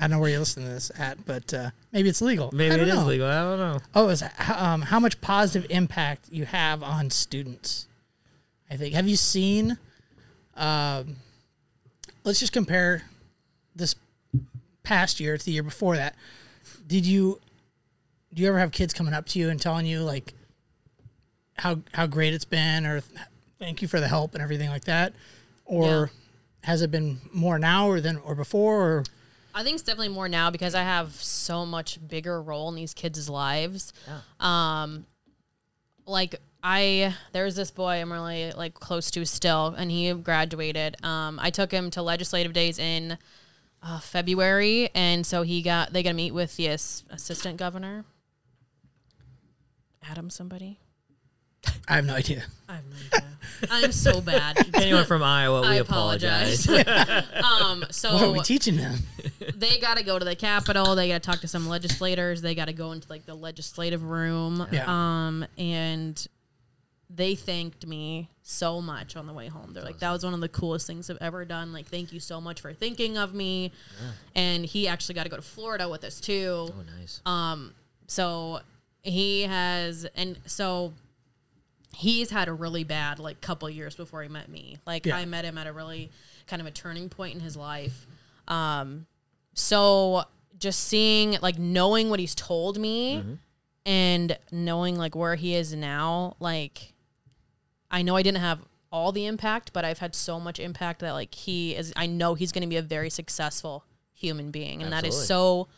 I know where you're listening to this at, but uh, maybe it's legal. Maybe I it don't is know. legal. I don't know. Oh, is um, how much positive impact you have on students? I think. Have you seen? Um, let's just compare this past year to the year before that. Did you? Do you ever have kids coming up to you and telling you like how how great it's been, or thank you for the help and everything like that, or Yeah. has it been more now or than or before? Or I think it's definitely more now because I have so much bigger role in these kids' lives. Um, like I, there's this boy I'm really like close to still, and he graduated. Um, I took him to legislative days in uh, February, and so he got they got to meet with the ass- assistant governor, Adam somebody. I have no idea. I have no idea. I'm so bad. Anyone from Iowa, we I apologize. apologize. um, so What are we teaching them? they got to go to the Capitol. They got to talk to some legislators. They got to go into like the legislative room. Yeah. Um, and they thanked me so much on the way home. They're like, that was one of the coolest things I've ever done. Like, thank you so much for thinking of me. And he actually got to go to Florida with us too. Oh, nice. Um, So he has, and so he's had a really bad like couple years before he met me. Like Yeah. I met him at a really kind of a turning point in his life. Um, so just seeing like knowing what he's told me and knowing like where he is now, like I know I didn't have all the impact, but I've had so much impact that like he is. I know he's going to be a very successful human being, and that is so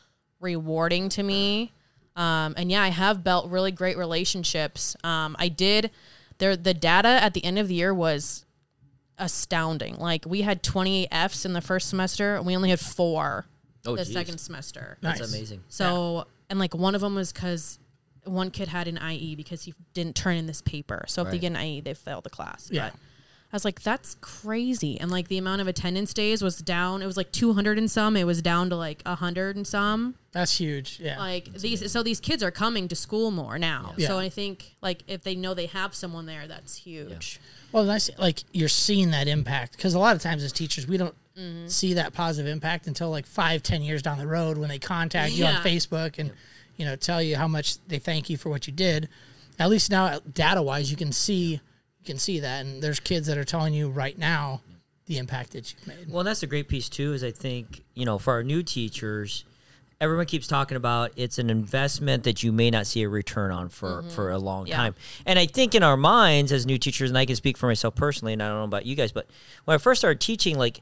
rewarding to me. Um, and yeah, I have built really great relationships. Um, I did. There, the data at the end of the year was astounding. Like we had 28 Fs in the first semester, and we only had four Oh, the geez. second semester. Nice. That's amazing. So, and like one of them was because one kid had an IE because he didn't turn in this paper. So if they get an IE, they fail the class. Yeah. But I was like, that's crazy. And like the amount of attendance days was down. It was like 200 and some. It was down to like 100 and some. That's huge. Yeah. Like these, so these kids are coming to school more now. Yeah. So I think like if they know they have someone there, that's huge. Well, nice. Like you're seeing that impact because a lot of times as teachers, we don't Mm-hmm. see that positive impact until like five, ten years down the road when they contact you on Facebook and you know tell you how much they thank you for what you did. At least now, data wise, you can see you can see that, and there's kids that are telling you right now the impact that you've made. Well, that's a great piece too. Is I think you know for our new teachers, everyone keeps talking about it's an investment that you may not see a return on for mm-hmm. for a long Yeah. time. And I think in our minds as new teachers, and I can speak for myself personally, and I don't know about you guys, but when I first started teaching, like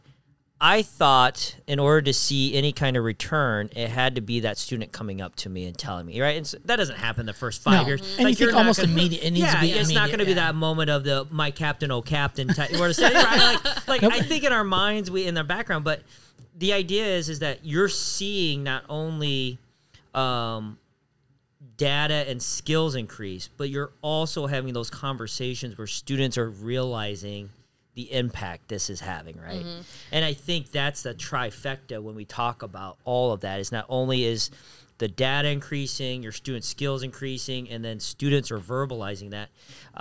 I thought in order to see any kind of return, it had to be that student coming up to me and telling me, right? And so that doesn't happen the first five No. years. And you think almost gonna- immediate. It needs to yeah, be it's not going to be yeah. that moment of the my captain, oh captain type. To right? Like, like I think in our minds, we in the background, but the idea is is that you're seeing not only um, data and skills increase, but you're also having those conversations where students are realizing the impact this is having, right? And I think that's the trifecta when we talk about all of that is not only is the data increasing, your student skills increasing, and then students are verbalizing that.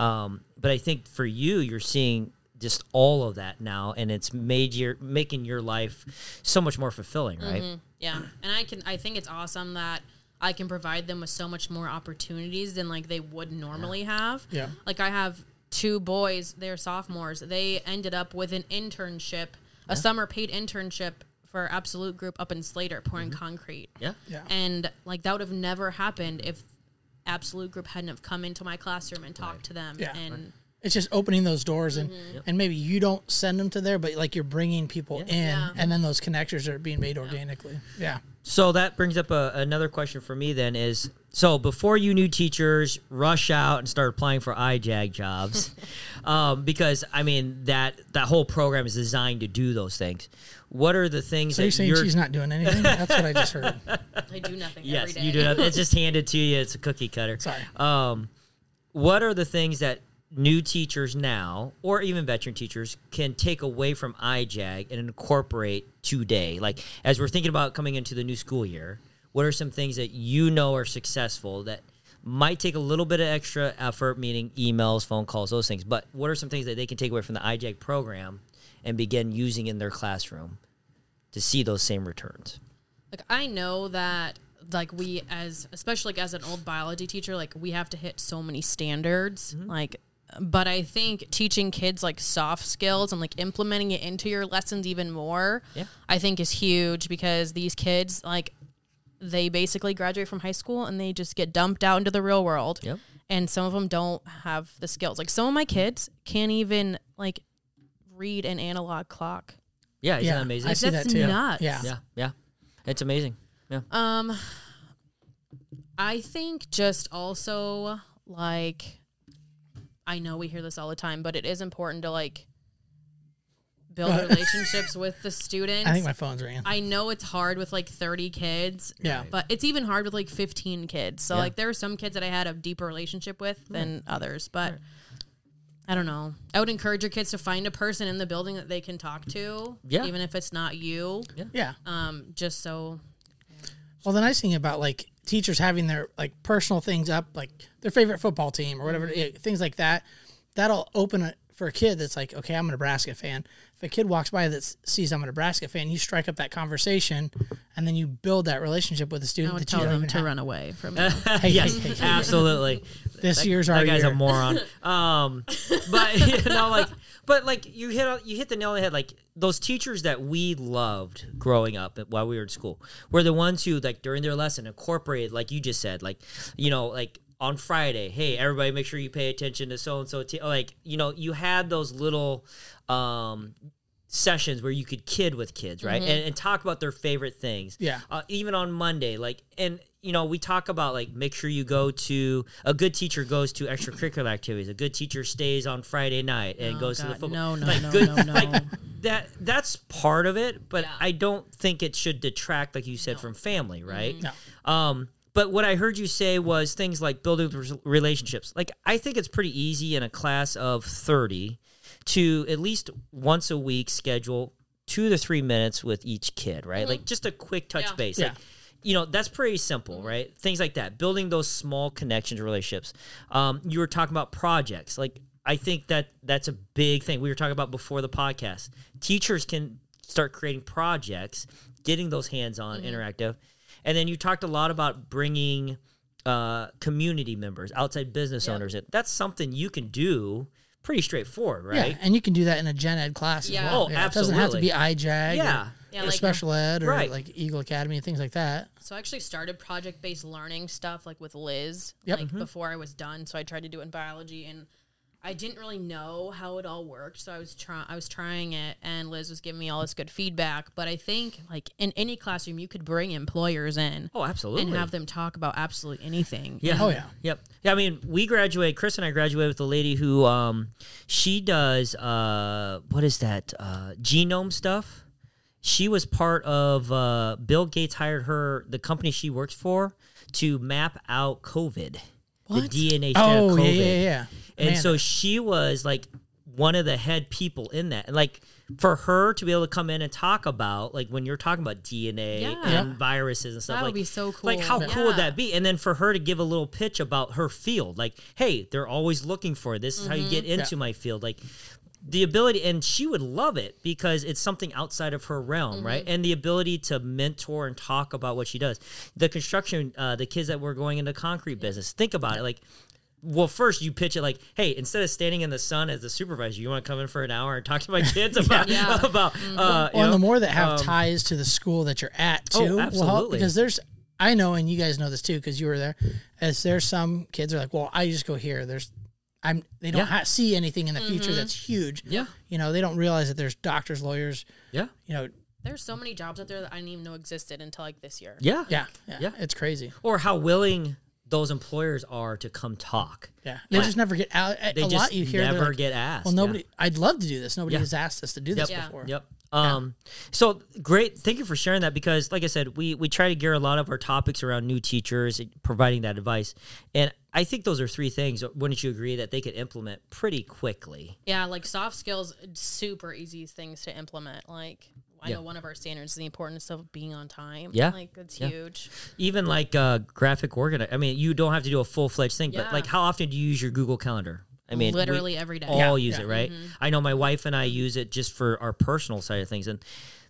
Um, but I think for you, you're seeing just all of that now, and it's made your making your life so much more fulfilling, right? Yeah, and I can. I think it's awesome that I can provide them with so much more opportunities than like they would normally have. Yeah. Like I have two boys. They're sophomores. They ended up with an internship, a summer paid internship for Absolute Group up in Slater, pouring mm-hmm. concrete. Yeah. Yeah. And like that would have never happened if Absolute Group hadn't have come into my classroom and talked to them. Yeah. And It's just opening those doors and Mm-hmm. and maybe you don't send them to there, but like you're bringing people in, Yeah. and then those connectors are being made organically. Yeah. So that brings up a, another question for me then is so before you new teachers rush out and start applying for IJAG jobs, um, because I mean that that whole program is designed to do those things. What are the things So that you're saying you're she's not doing anything? That's what I just heard. I do nothing yes day. you do not, it's just handed to you it's a cookie cutter. Sorry. Um, what are the things that new teachers now, or even veteran teachers, can take away from IJAG and incorporate today? Like, as we're thinking about coming into the new school year, what are some things that you know are successful that might take a little bit of extra effort, meaning emails, phone calls, those things? But what are some things that they can take away from the IJAG program and begin using in their classroom to see those same returns? like I know that like we as especially like as an old biology teacher like we have to hit so many standards Mm-hmm. like but I think teaching kids like soft skills and like implementing it into your lessons even more Yeah. I think is huge because these kids like they basically graduate from high school and they just get dumped out into the real world Yep. and some of them don't have the skills like some of my kids can't even like read an analog clock Yeah, isn't yeah, that amazing? I see That's that too. nuts. Yeah. yeah, yeah. It's amazing. Yeah. Um, I think just also like, I know we hear this all the time, but it is important to like build relationships with the students. I think my phone's ringing. I know it's hard with like 30 kids. Yeah. But it's even hard with like 15 kids. So Yeah. like there are some kids that I had a deeper relationship with than others, but I don't know. I would encourage your kids to find a person in the building that they can talk to, Yeah. even if it's not you. yeah. Um, just so Well, the nice thing about like teachers having their like personal things up, like their favorite football team or whatever, Mm-hmm. things like that, that'll open it for a kid that's like, okay, I'm a Nebraska fan. If a kid walks by that sees I'm a Nebraska fan, you strike up that conversation, and then you build that relationship with the I student would that tell don't them to have. run away from you. Hey, yes, hey, hey, hey. absolutely. This That- year's that our guy's year. a moron. Um, but you know, like, but like you hit on- you hit the nail on the head. Like those teachers that we loved growing up while we were in school were the ones who, like, during their lesson, incorporated, like you just said, like, you know, like on Friday, hey, everybody, make sure you pay attention to so and so. Like, you know, you had those little. Um, sessions where you could kid with kids right and, and talk about their favorite things Yeah. uh, even on Monday, like, and you know, we talk about like make sure you go to a good teacher goes to extracurricular activities. A good teacher stays on Friday night and Oh, goes to the football. no, no, like, no, good, no, no. Like, that that's part of it, but Yeah. I don't think it should detract, like you said, from family, right? No. Um, but what I heard you say was things like building relationships. Like I think it's pretty easy in a class of thirty to at least once a week schedule two to three minutes with each kid, right? Mm-hmm. Like just a quick touch Yeah. base. Yeah. Like you know that's pretty simple, mm-hmm. right? Things like that, building those small connections, relationships. Um, you were talking about projects, like. I think that that's a big thing. We were talking about before the podcast. Teachers can start creating projects, getting those hands-on, mm-hmm. interactive, and then you talked a lot about bringing uh, community members, outside business owners. in. That's something you can do pretty straightforward, right? Yeah, and you can do that in a gen ed class Yeah. as well. Oh, It doesn't have to be IJAG. or- Yeah. Yeah, or like- special ed or Right. like Eagle Academy and things like that. So I actually started project based learning stuff like with Liz, Yep. like before I was done. So I tried to do it in biology, and I didn't really know how it all worked. So I was trying, I was trying it, and Liz was giving me all this good feedback. But I think like in any classroom, you could bring employers in Oh, absolutely. and have them talk about absolutely anything. Yeah. Oh, yeah. Yep. Yeah. I mean, we graduate. Chris and I graduated with a lady who, um, she does uh, what is that uh, genome stuff. She was part of uh, Bill Gates hired her the company she works for to map out COVID, What? the DNA Oh yeah, COVID. yeah, yeah. And Man, so she was like one of the head people in that. And like for her to be able to come in and talk about like when you're talking about DNA Yeah. and viruses and stuff That would like be so cool. Like how cool would that be? And then for her to give a little pitch about her field, like, hey, they're always looking for it. this is how you get Mm-hmm. into my field. Like the ability and she would love it because it's something outside of her realm Mm-hmm. right and the ability to mentor and talk about what she does the construction uh, the kids that were going into concrete business think about it like well, first you pitch it like, "Hey, instead of standing in the sun as the supervisor, you want to come in for an hour and talk to my kids about Yeah. about." Uh, well, and know, the more that have um, ties to the school that you're at Oh, too will help absolutely. because there's I know and you guys know this too because you were there. As there's some kids are like, well, I just go here. There's I'm they don't Yeah. ha- see anything in the Mm-hmm. future that's huge. Yeah. You know, they don't realize that there's doctors, lawyers. yeah, You know, There's so many jobs out there that I didn't even know existed until like this year. yeah, yeah, yeah, Yeah. It's crazy. Or how willing those employers are to come talk. Yeah, they just never get out. They a just lot you hear they're never like, get asked. Well, yeah. nobody. I'd love to do this. Nobody Yeah. has asked us to do this Yep. Yeah. before. Yep. Um, so great. Thank you for sharing that because, like I said, we we try to gear a lot of our topics around new teachers, providing that advice, and I think those are three things. Wouldn't you agree that they could implement pretty quickly? Yeah, like soft skills, super easy things to implement. Like I Yeah. know one of our standards is the importance of being on time. Yeah. like that's Yeah. huge. Even like uh, graphic organize. I mean, you don't have to do a full fledged thing, but like, how often do you use your Google Calendar? I mean, literally every day. all Yeah, use yeah. it, right? Mm-hmm. I know my wife and I use it just for our personal side of things, and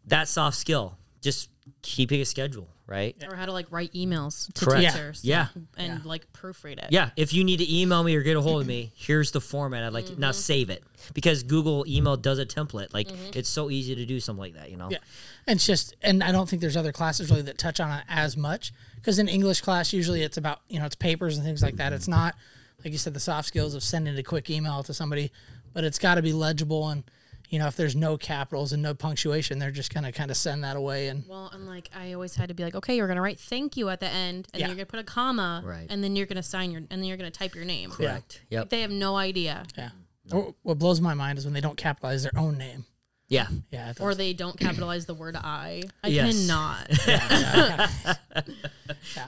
that soft skill, just keeping a schedule, right? or how to like write emails to Correct. teachers. Yeah. and like proofread it. Yeah, if you need to email me or get a hold of me, here's the format. I'd like to now mm-hmm. save it because Google email does a template. Like mm-hmm. it's so easy to do something like that, you know. Yeah. And it's just, and I don't think there's other classes really that touch on it as much because in English class, usually it's about, you know, it's papers and things like that. It's not, like you said, the soft skills of sending a quick email to somebody, but it's got to be legible. And, you know, if there's no capitals and no punctuation, they're just going to kind of send that away. And Well, and like I always had to be like, okay, you're gonna write thank you at the end, and Yeah. then you're gonna put a comma, Right. and then you're gonna sign your, and then you're gonna type your name. Correct. Yep. They have no idea, yeah. Or What blows my mind is when they don't capitalize their own name. Yeah. Yeah. or they don't capitalize the word I. I Yes. cannot.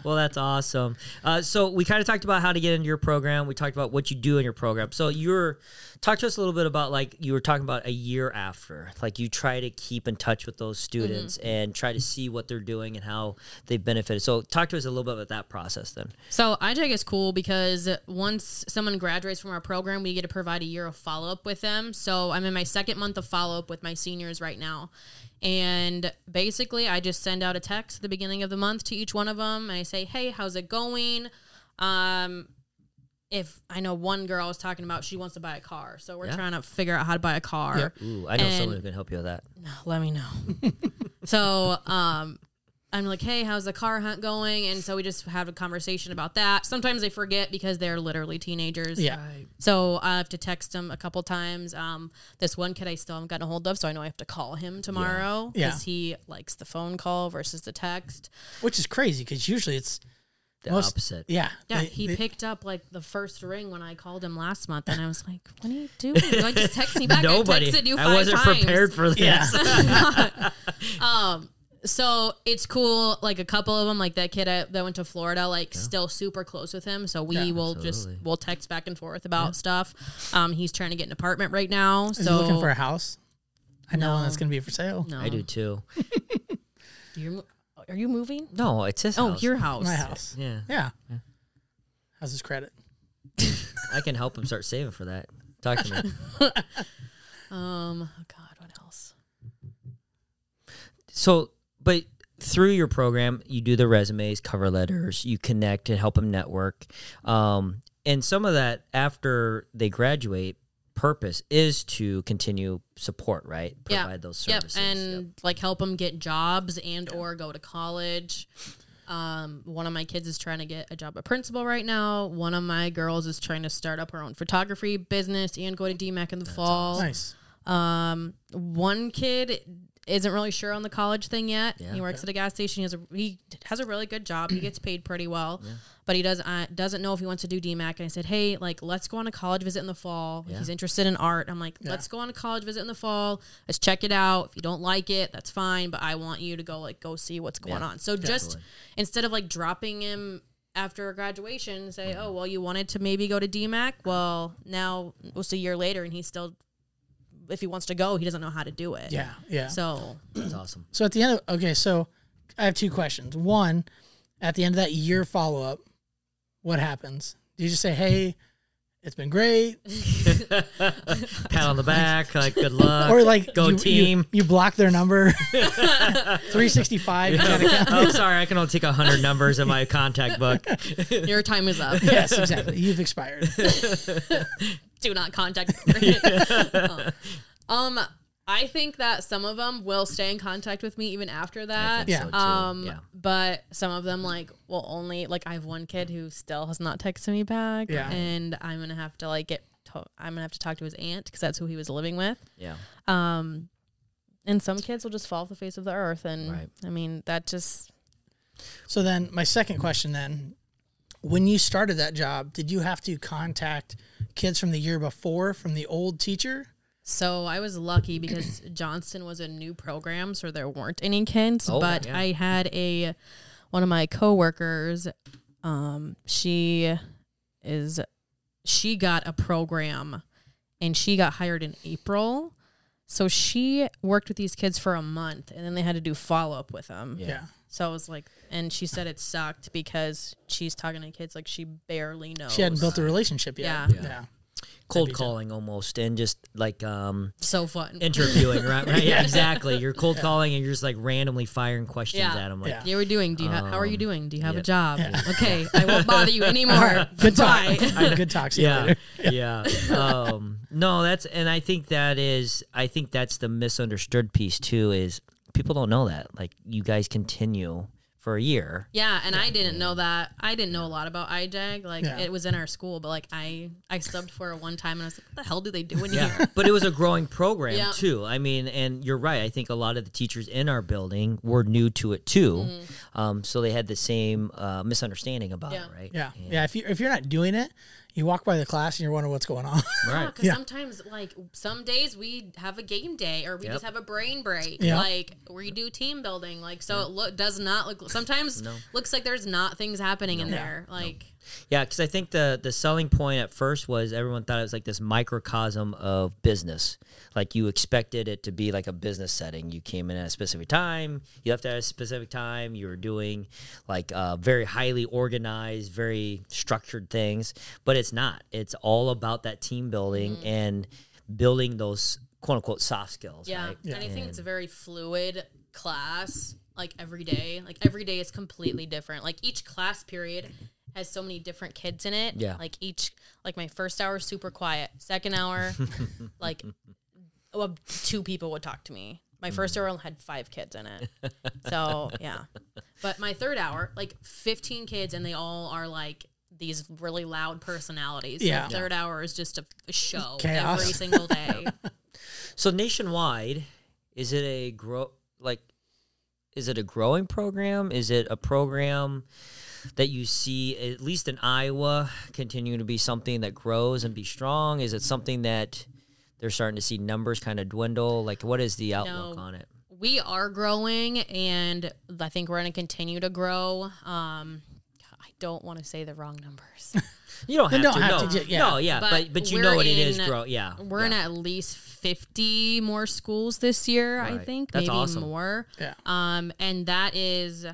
Well, that's awesome. Uh, so we kind of talked about how to get into your program. We talked about what you do in your program. So you're talk to us a little bit about like you were talking about a year after. Like you try to keep in touch with those students and try to see what they're doing and how they've benefited. So talk to us a little bit about that process then. So IJAG is cool because once someone graduates from our program, we get to provide a year of follow up with them. So I'm in my second month of follow up with my seniors right now. And basically, I just send out a text at the beginning of the month to each one of them. And I say, hey, how's it going? Um, if I know one girl I was talking about, she wants to buy a car. So we're Yeah. trying to figure out how to buy a car. Yep. Ooh, I know And- someone who can help you with that. let me know. so, um, I'm like, hey, how's the car hunt going? And so we just have a conversation about that. Sometimes they forget because they're literally teenagers. Yeah. So I have to text them a couple times. Um, this one kid I still haven't gotten a hold of, so I know I have to call him tomorrow Yeah. because he likes the phone call versus the text. Which is crazy because usually it's, The Most- opposite. yeah. Yeah, they- he they- picked up like the first ring when I called him last month, and I was like, "What are you doing? Like, just text me back." Nobody. I texted you I wasn't times. prepared for this. Yeah. so it's cool like a couple of them like that kid I, that went to florida like still super close with him so we Yeah. will just we'll text back and forth about stuff um he's trying to get an apartment right now Is so he looking for a house? I know one that's going to be for sale. no I do too. You're, mo- are you moving No, it's his oh house. your house My house. Yeah. Yeah. How's his credit? I can help him start saving for that. Talk to me. um oh god what else So, but through your program, you do the resumes, cover letters, you connect and help them network. Um, and some of that after they graduate purpose is to continue support, right? Yeah. Provide those Yep, services. and like help them get jobs and or go to college. Um, one of my kids is trying to get a job at Principal right now. One of my girls is trying to start up her own photography business and go to DMACC in the fall. Nice. Um, one kid isn't really sure on the college thing yet. Yeah. He works at a gas station. He has a he has a really good job. He gets paid pretty well, but he doesn't uh, doesn't know if he wants to do DMACC. And I said, hey, like let's go on a college visit in the fall. Yeah. He's interested in art. I'm like, let's go on a college visit in the fall. Let's check it out. If you don't like it, that's fine. But I want you to go like go see what's going Yeah, on. So just instead of like dropping him after graduation, say, Mm-hmm. oh well, you wanted to maybe go to DMACC. Well, now it's a year later, and he's still. If he wants to go, he doesn't know how to do it. Yeah, yeah. So, So That's awesome. So at the end of okay, so I have two questions. One, at the end of that year follow up, what happens? Do you just say, "Hey, it's been great," Pat on the back, like good luck. or like go you, you- team. You, block their number, three sixty five. oh, sorry, I can only take hundred numbers in my contact book. your time is up. Yes, exactly. You've expired. Do not contact. Me. Um, I think that some of them will stay in contact with me even after that. Yeah. so. Um, yeah. but some of them like will only like I have one kid who still has not texted me back, Yeah. and I'm gonna have to like get. To- I'm gonna have to talk to his aunt because that's who he was living with. Yeah. Um, and some kids will just fall off the face of the earth, and Right. I mean that just So then, my second question then, when you started that job, did you have to contact kids from the year before from the old teacher? So I was lucky because Johnston was a new program, so there weren't any kids. Oh, but yeah. I had a one of my coworkers. Um, she is she got a program, and she got hired in April. So she worked with these kids for a month, and then they had to do follow up with them. Yeah. Yeah. So I was like, and she said it sucked because she's talking to kids like she barely knows. She hadn't built a relationship yet. Yeah. Yeah. Yeah. Cold calling almost, and just like um so fun. interviewing, right? Right? Yeah, exactly. You're cold calling, and you're just like randomly firing questions Yeah. at them. Like, Yeah. You were doing? Do you ha- how are you Um, doing? Do you have yeah. a job? Okay, I won't bother you anymore. Good talk. Bye. All right, good talk. See you yeah, yeah. Um, no, that's and I think that is I think that's the misunderstood piece too. Is people don't know that like you guys continue for a year. Yeah, and I didn't know that. I didn't know a lot about IJAG. Like Yeah. it was in our school, but like I I subbed for it one time and I was like, what the hell do they do in Yeah, here? but it was a growing program Yeah. too. I mean, and you're right. I think a lot of the teachers in our building were new to it too, Mm-hmm. um, so they had the same uh, misunderstanding about Yeah. it, right? Yeah. And- Yeah. If you if you're not doing it, you walk by the class and you're wondering what's going on. right. Because Yeah. sometimes, like, some days we have a game day or we Yep. just have a brain break. Yeah. Like, we do team building. Like, so it look does not look. Sometimes No. looks like there's not things happening in No. there. Like, Yeah, because I think the the selling point at first was everyone thought it was like this microcosm of business. Like you expected it to be like a business setting. You came in at a specific time, you left at a specific time. You were doing like uh, very highly organized, very structured things, but it's not. It's all about that team building and building those quote unquote soft skills. yeah. right? And I think And- it's a very fluid class. Like every day, like every day is completely different. Like each class period has so many different kids in it. Yeah. Like each, like my first hour super quiet. Second hour, like well, two people would talk to me. My mm. first hour had five kids in it. So yeah. But my third hour, like 15 kids, and they all are like these really loud personalities. So Yeah. Third hour is just a, a show Chaos. every single day. So nationwide, is it a grow like is it a growing program? Is it a program that you see at least in Iowa continue to be something that grows and be strong? Is it something that they're starting to see numbers kind of dwindle? Like what is the outlook No. on it? we are growing and I think we're going to continue to grow. Um, I don't want to say the wrong numbers. You don't have don't to. have no. to ju- yeah. no, yeah, But but but, you know what it is. Grow, yeah. We're in at least 50 more schools this year, I think, That's maybe awesome. more. Yeah. Um, and that is, I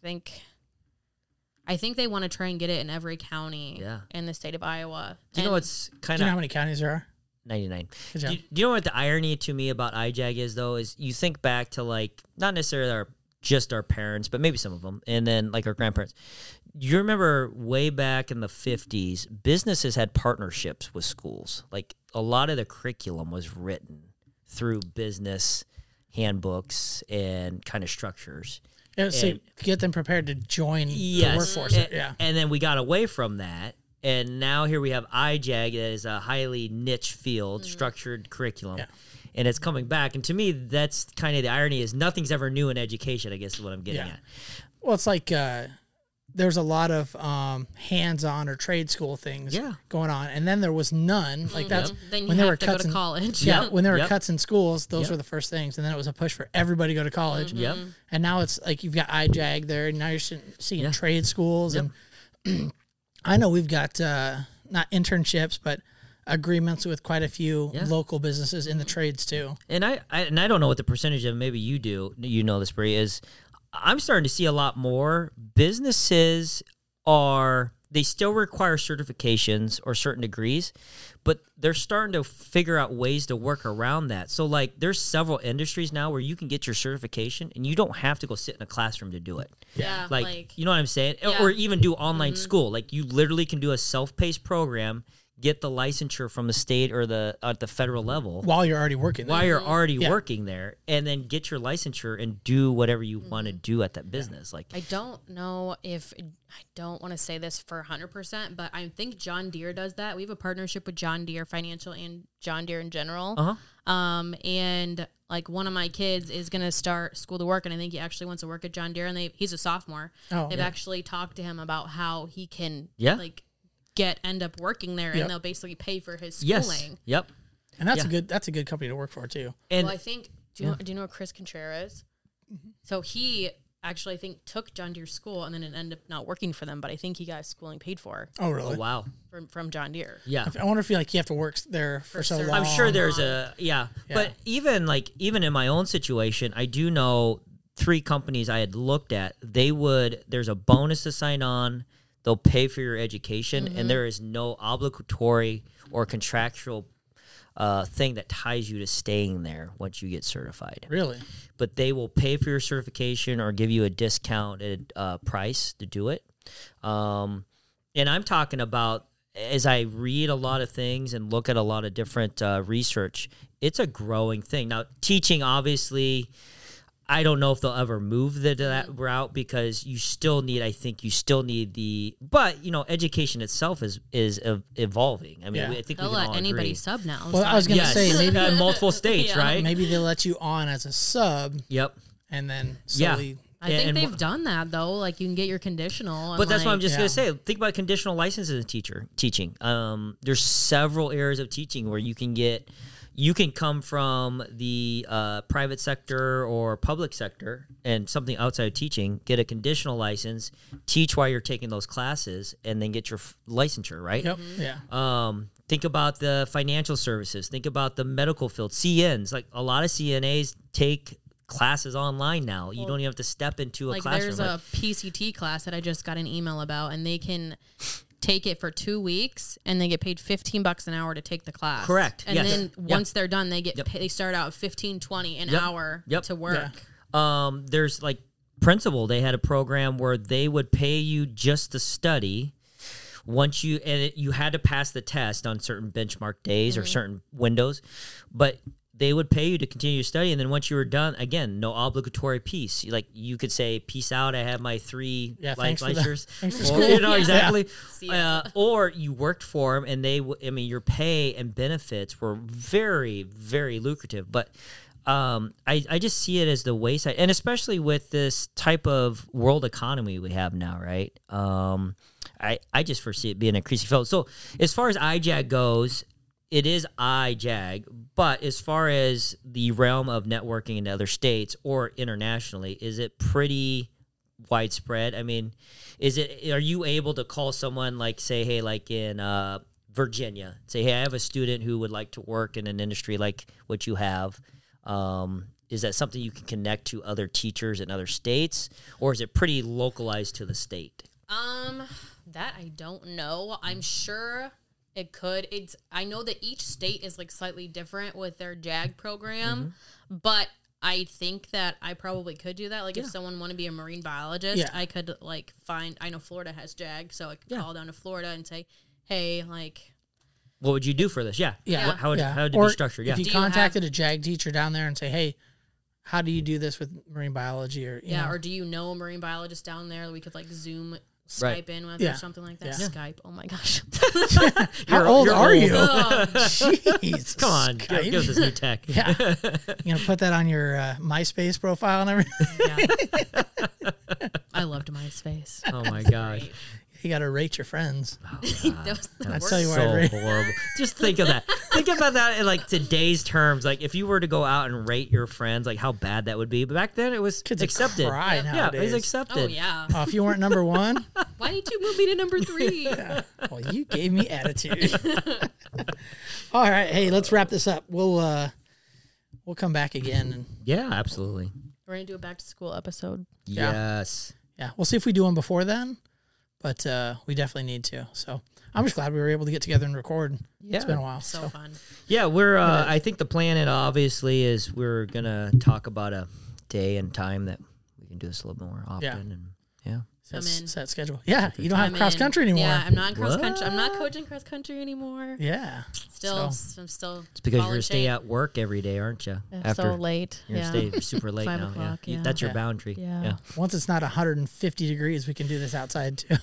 think, I think they want to try and get it in every county Yeah. in the state of Iowa. Do you know And- what's kind Do you know of how many counties there are? 99. Good Do job. you, do you know what the irony to me about IJAG is though? Is you think back to like not necessarily our just our parents, but maybe some of them, and then like our grandparents. You remember way back in the 50s, businesses had partnerships with schools. Like a lot of the curriculum was written through business handbooks and kind of structures. Yeah, so And- get them prepared to join the Yes. workforce. And, yeah. And then we got away from that. And now here we have IJAG that is a highly niche field, structured curriculum. Yeah. And it's coming back. And to me, that's kind of the irony is nothing's ever new in education, I guess is what I'm getting Yeah. at. Well, it's like uh, there's a lot of um, hands-on or trade school things Yeah. going on, and then there was none. Like that's Then you when there were to go cuts to in college. Yeah, when there were Yep. cuts in schools, those Yep. were the first things, and then it was a push for everybody to go to college. Yep. And now it's like you've got IJAG there, and now you're seeing, seeing Yeah. trade schools, and I know we've got uh, not internships, but agreements with quite a few Yeah. local businesses in the trades too. and I, I and I don't know what the percentage of maybe you do you know this Bree is I'm starting to see a lot more businesses are they still require certifications or certain degrees but they're starting to figure out ways to work around that so like there's several industries now where you can get your certification and you don't have to go sit in a classroom to do it Yeah, like, like, you know what I'm saying, Yeah. Mm-hmm. or even do online school. Like you literally can do a self-paced program, get the licensure from the state or the at the federal level While you're already working, there. while you're already Yeah. working there, and then get your licensure and do whatever you want to Mm-hmm. do at that business. Like I don't know if I don't want to say this for 100%, but I think John Deere does that. We have a partnership with John Deere Financial and John Deere in general. Uh-huh. Um, and like one of my kids is going to start school to work, and I think he actually wants to work at John Deere, and they he's a sophomore. Oh, They've yeah. actually talked to him about how he can Yeah. like get end up working there, Yep. and they'll basically pay for his yes, schooling. yep, and that's a good that's a good company to work for too. and well, I think do you know, do you know Chris Contreras? Mm-hmm. So he actually I think took John Deere school and then it ended up not working for them, but I think he got his schooling paid for Oh, really? oh, wow, from from John Deere. yeah. I wonder if you like you have to work there for, For so long. I'm sure there's a yeah, Yeah. but even like even in my own situation, I do know three companies I had looked at. They would there's a bonus to sign on. They'll pay for your education, Mm-hmm. and there is no obligatory or contractual uh, thing that ties you to staying there once you get certified. really. But they will pay for your certification or give you a discounted uh, price to do it. Um, and I'm talking about as I read a lot of things and look at a lot of different uh, research, it's a growing thing. Now, teaching obviously, I don't know if they'll ever move the, that route because you still need, I think, you still need the, but you know, education itself is is evolving. I mean, Yeah. we- I think They'll we can let all anybody agree. sub now. Well, so I was gonna Yes, say maybe in multiple states, Yeah. right? maybe they'll let you on as a sub Yep. and then Yeah. I think and- they've done that though. Like you can get your conditional. and, But that's what I'm just Yeah. gonna say. Think about conditional licenses in teacher teaching. Um, there's several areas of teaching where you can get, you can come from the uh, private sector or public sector and something outside of teaching, get a conditional license, teach while you're taking those classes, and then get your f- licensure. Right. Yep. Yeah. Um, think about the financial services. Think about the medical field. CNs, like a lot of CNAs take classes online now. You don't even have to step into a like classroom. there's Like, a PCT class that I just got an email about, and they can take it for two weeks, and they get paid 15 bucks an hour to take the class. Correct. And Yes. then Yeah. once they're done, they get Yep. pay, they start out at 15, 20 an Yep. hour Yep. to work. um, there's like principal they had a program where they would pay you just to study once you and it, you had to pass the test on certain benchmark days Mm-hmm. or certain windows but they would pay you to continue to study and then once you were done again no obligatory piece like you could say peace out i have my three Yeah, life thanks for thanks for Or- you know Yeah. exactly. See ya. uh, or you worked for them and they w- i mean your pay and benefits were very very lucrative. But um, I, I just see it as the wayside and especially with this type of world economy we have now right? Um, I, I just foresee it being an increasing field. So as far as IJAG goes it is IJAG but as far as the realm of networking in other states or internationally is it pretty widespread? I mean is it are you able to call someone like say hey like in uh virginia say hey i have a student who would like to work in an industry like what you have. Um is that something you can connect to other teachers in other states or is it pretty localized to the state? Um, that I don't know. I'm sure it could. It's I know that each state is like slightly different with their JAG program, Mm-hmm. but I think that I probably could do that. Like Yeah. if someone want to be a marine biologist, Yeah. I could like find. I know Florida has JAG, so I could Yeah. call down to Florida and say, "Hey, like what would you do for this? Yeah, Yeah. What- how would yeah. how would it or be structured? Yeah, If you Do you have- contacted a JAG teacher down there and say, hey, how do you do this with marine biology or you Yeah, know, or do you know a marine biologist down there that we could like Zoom, Skype Right. in with Yeah. or something like that? Yeah. Skype. Oh my gosh. how You're- old you're are old. you? Oh, Jeez. come on, give, Skype. give us this new tech. Yeah. You gonna put that on your uh, MySpace profile and everything? yeah. I loved MySpace. Oh my gosh. You gotta rate your friends. that I'd tell you where so I'd rate. horrible. Just think of that. think about that in like today's terms. Like if you were to go out and rate your friends, like how bad that would be. But back then it was Kids would accepted. cry Yeah, it was accepted. Oh yeah. Oh, if you weren't number one, Why did you move me to number three? well, you gave me attitude. All right, hey, let's wrap this up. We'll uh, we'll come back again, and Yeah, absolutely. We're gonna do a back to school episode. Yeah. Yes. yeah, we'll see if we do one before then. But uh, we definitely need to. So I'm just glad we were able to get together and record. Yeah. It's been a while. So, So, fun. Yeah, we're. Uh, I think the plan, it obviously, is we're gonna talk about a day and time that we can do this a little more often. Yeah. And yeah, set, I'm in. set schedule. Yeah, you don't have I'm cross in. country anymore. Yeah, I'm not in cross country. I'm not coaching cross country anymore. Yeah. Still, So- I'm still. it's because you're ball stay at work every day, aren't you? Yeah, so late. You're yeah. stay super late Five now. yeah. Yeah. that's your Yeah. boundary. Yeah. yeah. Once it's not 150 degrees, we can do this outside too.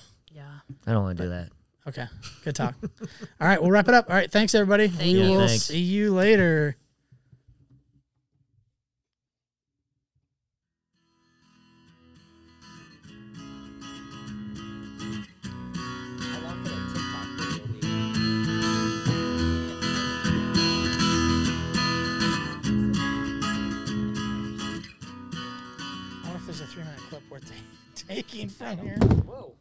Yeah. I don't want to do that. Okay. Good talk. All right, we'll wrap it up. All right, thanks everybody. we you. Will thanks. see you later. I wonder if there's a three minute clip worth taking from here. Whoa.